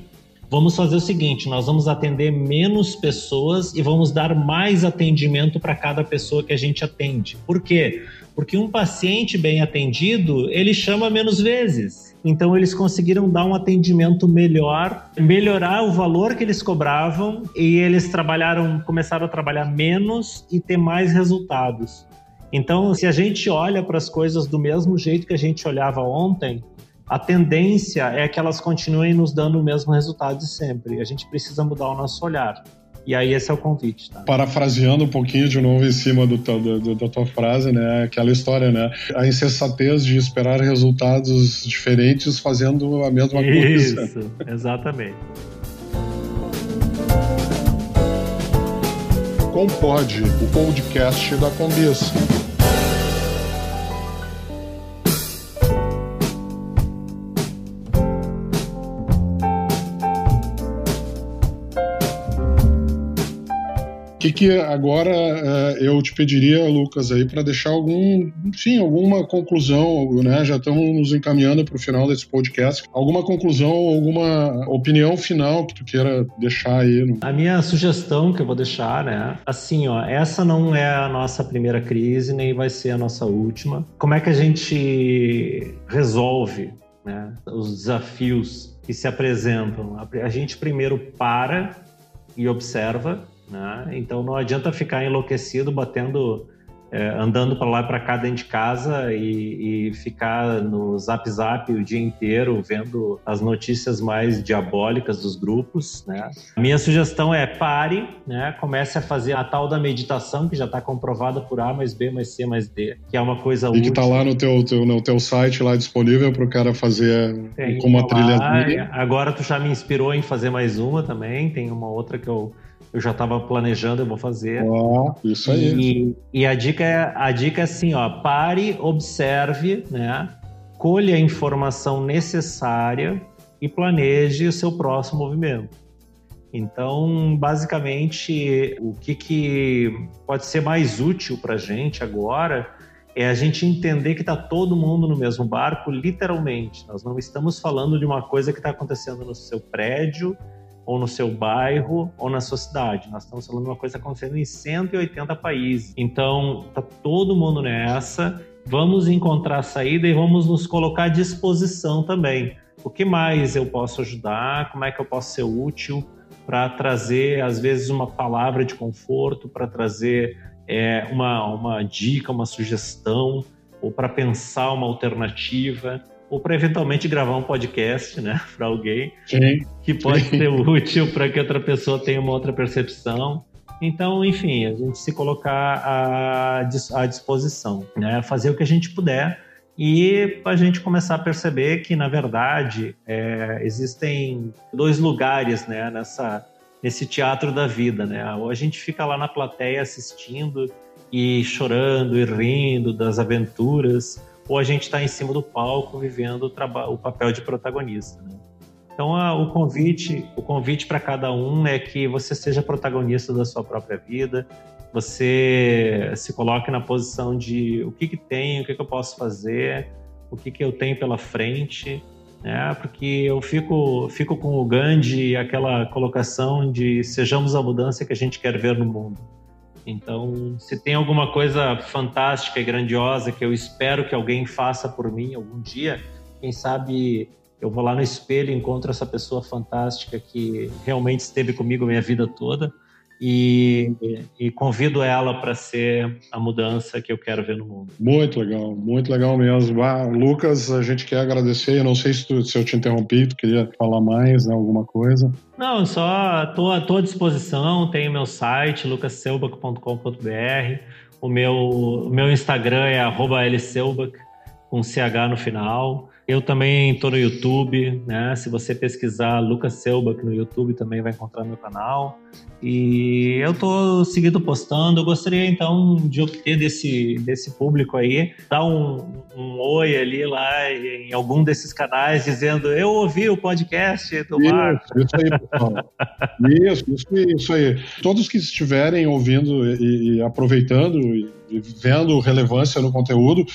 S2: Vamos fazer o seguinte: nós vamos atender menos pessoas e vamos dar mais atendimento para cada pessoa que a gente atende. Por quê? Porque um paciente bem atendido, ele chama menos vezes. Então eles conseguiram dar um atendimento melhor, melhorar o valor que eles cobravam e eles trabalharam, começaram a trabalhar menos e ter mais resultados. Então, se a gente olha para as coisas do mesmo jeito que a gente olhava ontem, a tendência é que elas continuem nos dando o mesmo resultado de sempre. A gente precisa mudar o nosso olhar. E aí esse é o convite, tá?
S1: Parafraseando um pouquinho de novo em cima do, do, do, da tua frase, né? Aquela história, né? A insensatez de esperar resultados diferentes fazendo a mesma
S2: coisa. Isso, exatamente.
S1: Compode, o podcast da Combis. Que, que agora uh, eu te pediria, Lucas, aí para deixar algum, enfim, alguma conclusão, né? Já estamos nos encaminhando para o final desse podcast. Alguma conclusão, alguma opinião final que tu queira deixar aí? No...
S2: A minha sugestão que eu vou deixar, né? Assim, ó, essa não é a nossa primeira crise, nem vai ser a nossa última. Como é que a gente resolve né, os desafios que se apresentam? A gente primeiro para e observa né? Então não adianta ficar enlouquecido batendo é, andando para lá e para cá dentro de casa e, e, ficar no zap zap o dia inteiro vendo as notícias mais diabólicas dos grupos, né? Minha sugestão é pare, né? Comece a fazer a tal da meditação que já está comprovada por A mais B mais C mais D, que é uma coisa
S1: útil. E que está lá no teu, teu, no teu site lá disponível para o cara fazer tem, com uma trilha.
S2: Agora tu já me inspirou em fazer mais uma também, tem uma outra que eu eu já estava planejando, eu vou fazer.
S1: Oh, isso aí.
S2: E, e, a dica é a dica é assim, ó, pare, observe, né? Colha a informação necessária e planeje o seu próximo movimento. Então, basicamente, o que, que pode ser mais útil para a gente agora é a gente entender que está todo mundo no mesmo barco, literalmente. Nós não estamos falando de uma coisa que está acontecendo no seu prédio, ou no seu bairro, ou na sua cidade. Nós estamos falando de uma coisa acontecendo em 180 países. Então, tá todo mundo nessa. Vamos encontrar saída e vamos nos colocar à disposição também. O que mais eu posso ajudar? Como é que eu posso ser útil para trazer, às vezes, uma palavra de conforto, para trazer é, uma, uma dica, uma sugestão, ou para pensar uma alternativa ou para eventualmente gravar um podcast, né, para alguém Sim. que pode ser útil para que outra pessoa tenha uma outra percepção. Então, enfim, a gente se colocar à, à disposição, né, fazer o que a gente puder e a gente começar a perceber que, na verdade, é, existem dois lugares, né, nessa nesse teatro da vida, né? Ou a gente fica lá na plateia assistindo e chorando e rindo das aventuras, ou a gente está em cima do palco vivendo o, o papel de protagonista. Né? Então, a, o convite, o convite para cada um é que você seja protagonista da sua própria vida, você se coloque na posição de o que, que tem, o que, que eu posso fazer, o que, que eu tenho pela frente, né? Porque eu fico, fico com o Gandhi aquela colocação de sejamos a mudança que a gente quer ver no mundo. Então, se tem alguma coisa fantástica e grandiosa que eu espero que alguém faça por mim algum dia, quem sabe eu vou lá no espelho e encontro essa pessoa fantástica que realmente esteve comigo a minha vida toda e, e convido ela para ser a mudança que eu quero ver no mundo.
S1: Muito legal, muito legal mesmo. Ah, Lucas, a gente quer agradecer. Eu não sei se, tu, se eu te interrompi, tu queria falar mais, né, alguma coisa.
S2: Não, só estou à disposição. Tenho meu site, lucasselbach.com.br. O meu, o meu Instagram é lselbach, com CH no final. Eu também estou no YouTube, né? Se você pesquisar Lucas Selbach no YouTube, também vai encontrar meu canal. E eu estou seguindo postando. Eu gostaria então de obter desse, desse público aí, dar um, um oi ali lá em algum desses canais, dizendo: Eu ouvi o podcast do Marco.
S1: Isso, aí, pessoal. isso, isso, isso aí. Todos que estiverem ouvindo e, e aproveitando e vendo relevância no conteúdo,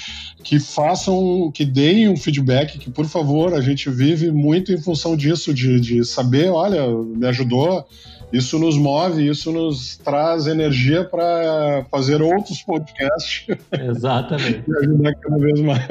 S1: que façam, que deem um feedback, que por favor, a gente vive muito em função disso, de, de saber, olha, me ajudou isso nos move, isso nos traz energia para fazer outros podcasts.
S2: Exatamente.
S1: e ajudar cada vez mais.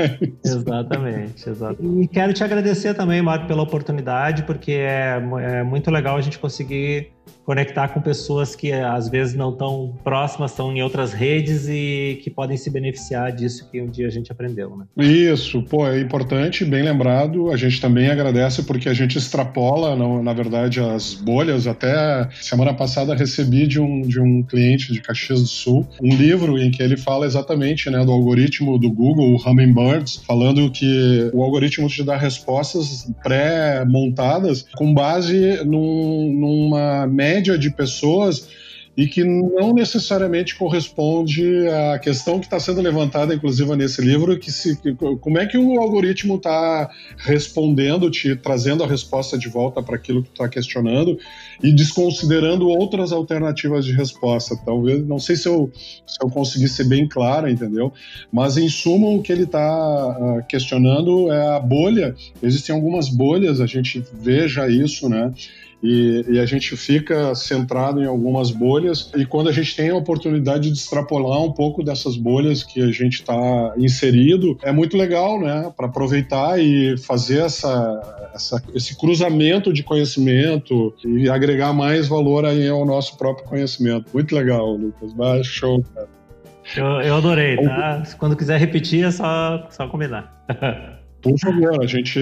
S2: Exatamente, exatamente. E quero te agradecer também, Marco, pela oportunidade, porque é, é muito legal a gente conseguir conectar com pessoas que às vezes não estão próximas, estão em outras redes e que podem se beneficiar disso que um dia a gente aprendeu, né?
S1: Isso, pô, é importante, bem lembrado. A gente também agradece porque a gente extrapola, na, verdade, as bolhas. Até semana passada recebi de um, de um cliente de Caxias do Sul um livro em que ele fala exatamente né, do algoritmo do Google, o Hummingbirds, falando que o algoritmo te dá respostas pré-montadas com base num, numa média de pessoas e que não necessariamente corresponde à questão que está sendo levantada, inclusive nesse livro, que se, como é que o algoritmo está respondendo, te trazendo a resposta de volta para aquilo que está questionando e desconsiderando outras alternativas de resposta. Talvez, não sei se eu, se eu consegui ser bem claro, entendeu? Mas em suma, o que ele está ah, questionando é a bolha. Existem algumas bolhas, a gente veja isso, né? E, e, a gente fica centrado em algumas bolhas e quando a gente tem a oportunidade de extrapolar um pouco dessas bolhas que a gente está inserido é muito legal, né? Para aproveitar e fazer essa, essa, esse cruzamento de conhecimento e agregar mais valor aí ao nosso próprio conhecimento. Muito legal, Lucas. Show, cara.
S2: Eu, eu adorei, tá? Quando quiser repetir é só, só combinar.
S1: Por favor, a gente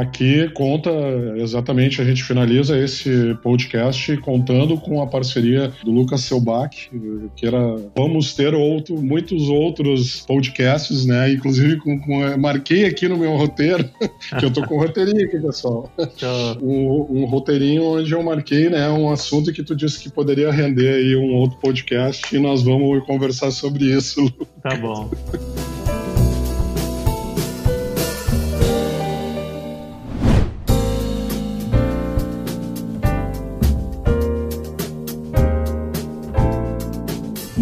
S1: aqui conta exatamente, a gente finaliza esse podcast contando com a parceria do Lucas Selbach, que era vamos ter outro, muitos outros podcasts, né? Inclusive com, com marquei aqui no meu roteiro, que eu tô com roteirinho aqui, pessoal. Um, um, roteirinho onde eu marquei, né, um assunto que tu disse que poderia render aí um outro podcast e nós vamos conversar sobre isso. Lucas.
S2: Tá bom.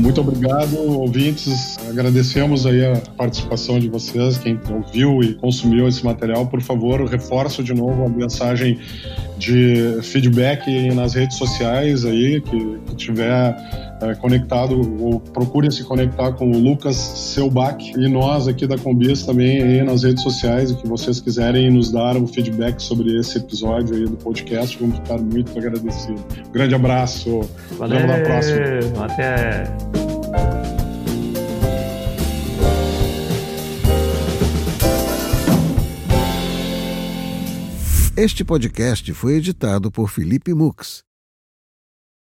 S1: Muito obrigado, ouvintes. Agradecemos aí a participação de vocês, quem ouviu e consumiu esse material. Por favor, reforço de novo a mensagem de feedback nas redes sociais aí, que, que tiver é, conectado ou procure se conectar com o Lucas Selbach e nós aqui da Combis também aí nas redes sociais e que vocês quiserem nos dar um feedback sobre esse episódio aí do podcast, vamos ficar muito agradecidos. Um grande abraço.
S2: Valeu. Até a próxima. Até.
S3: Este podcast foi editado por Felipe Mux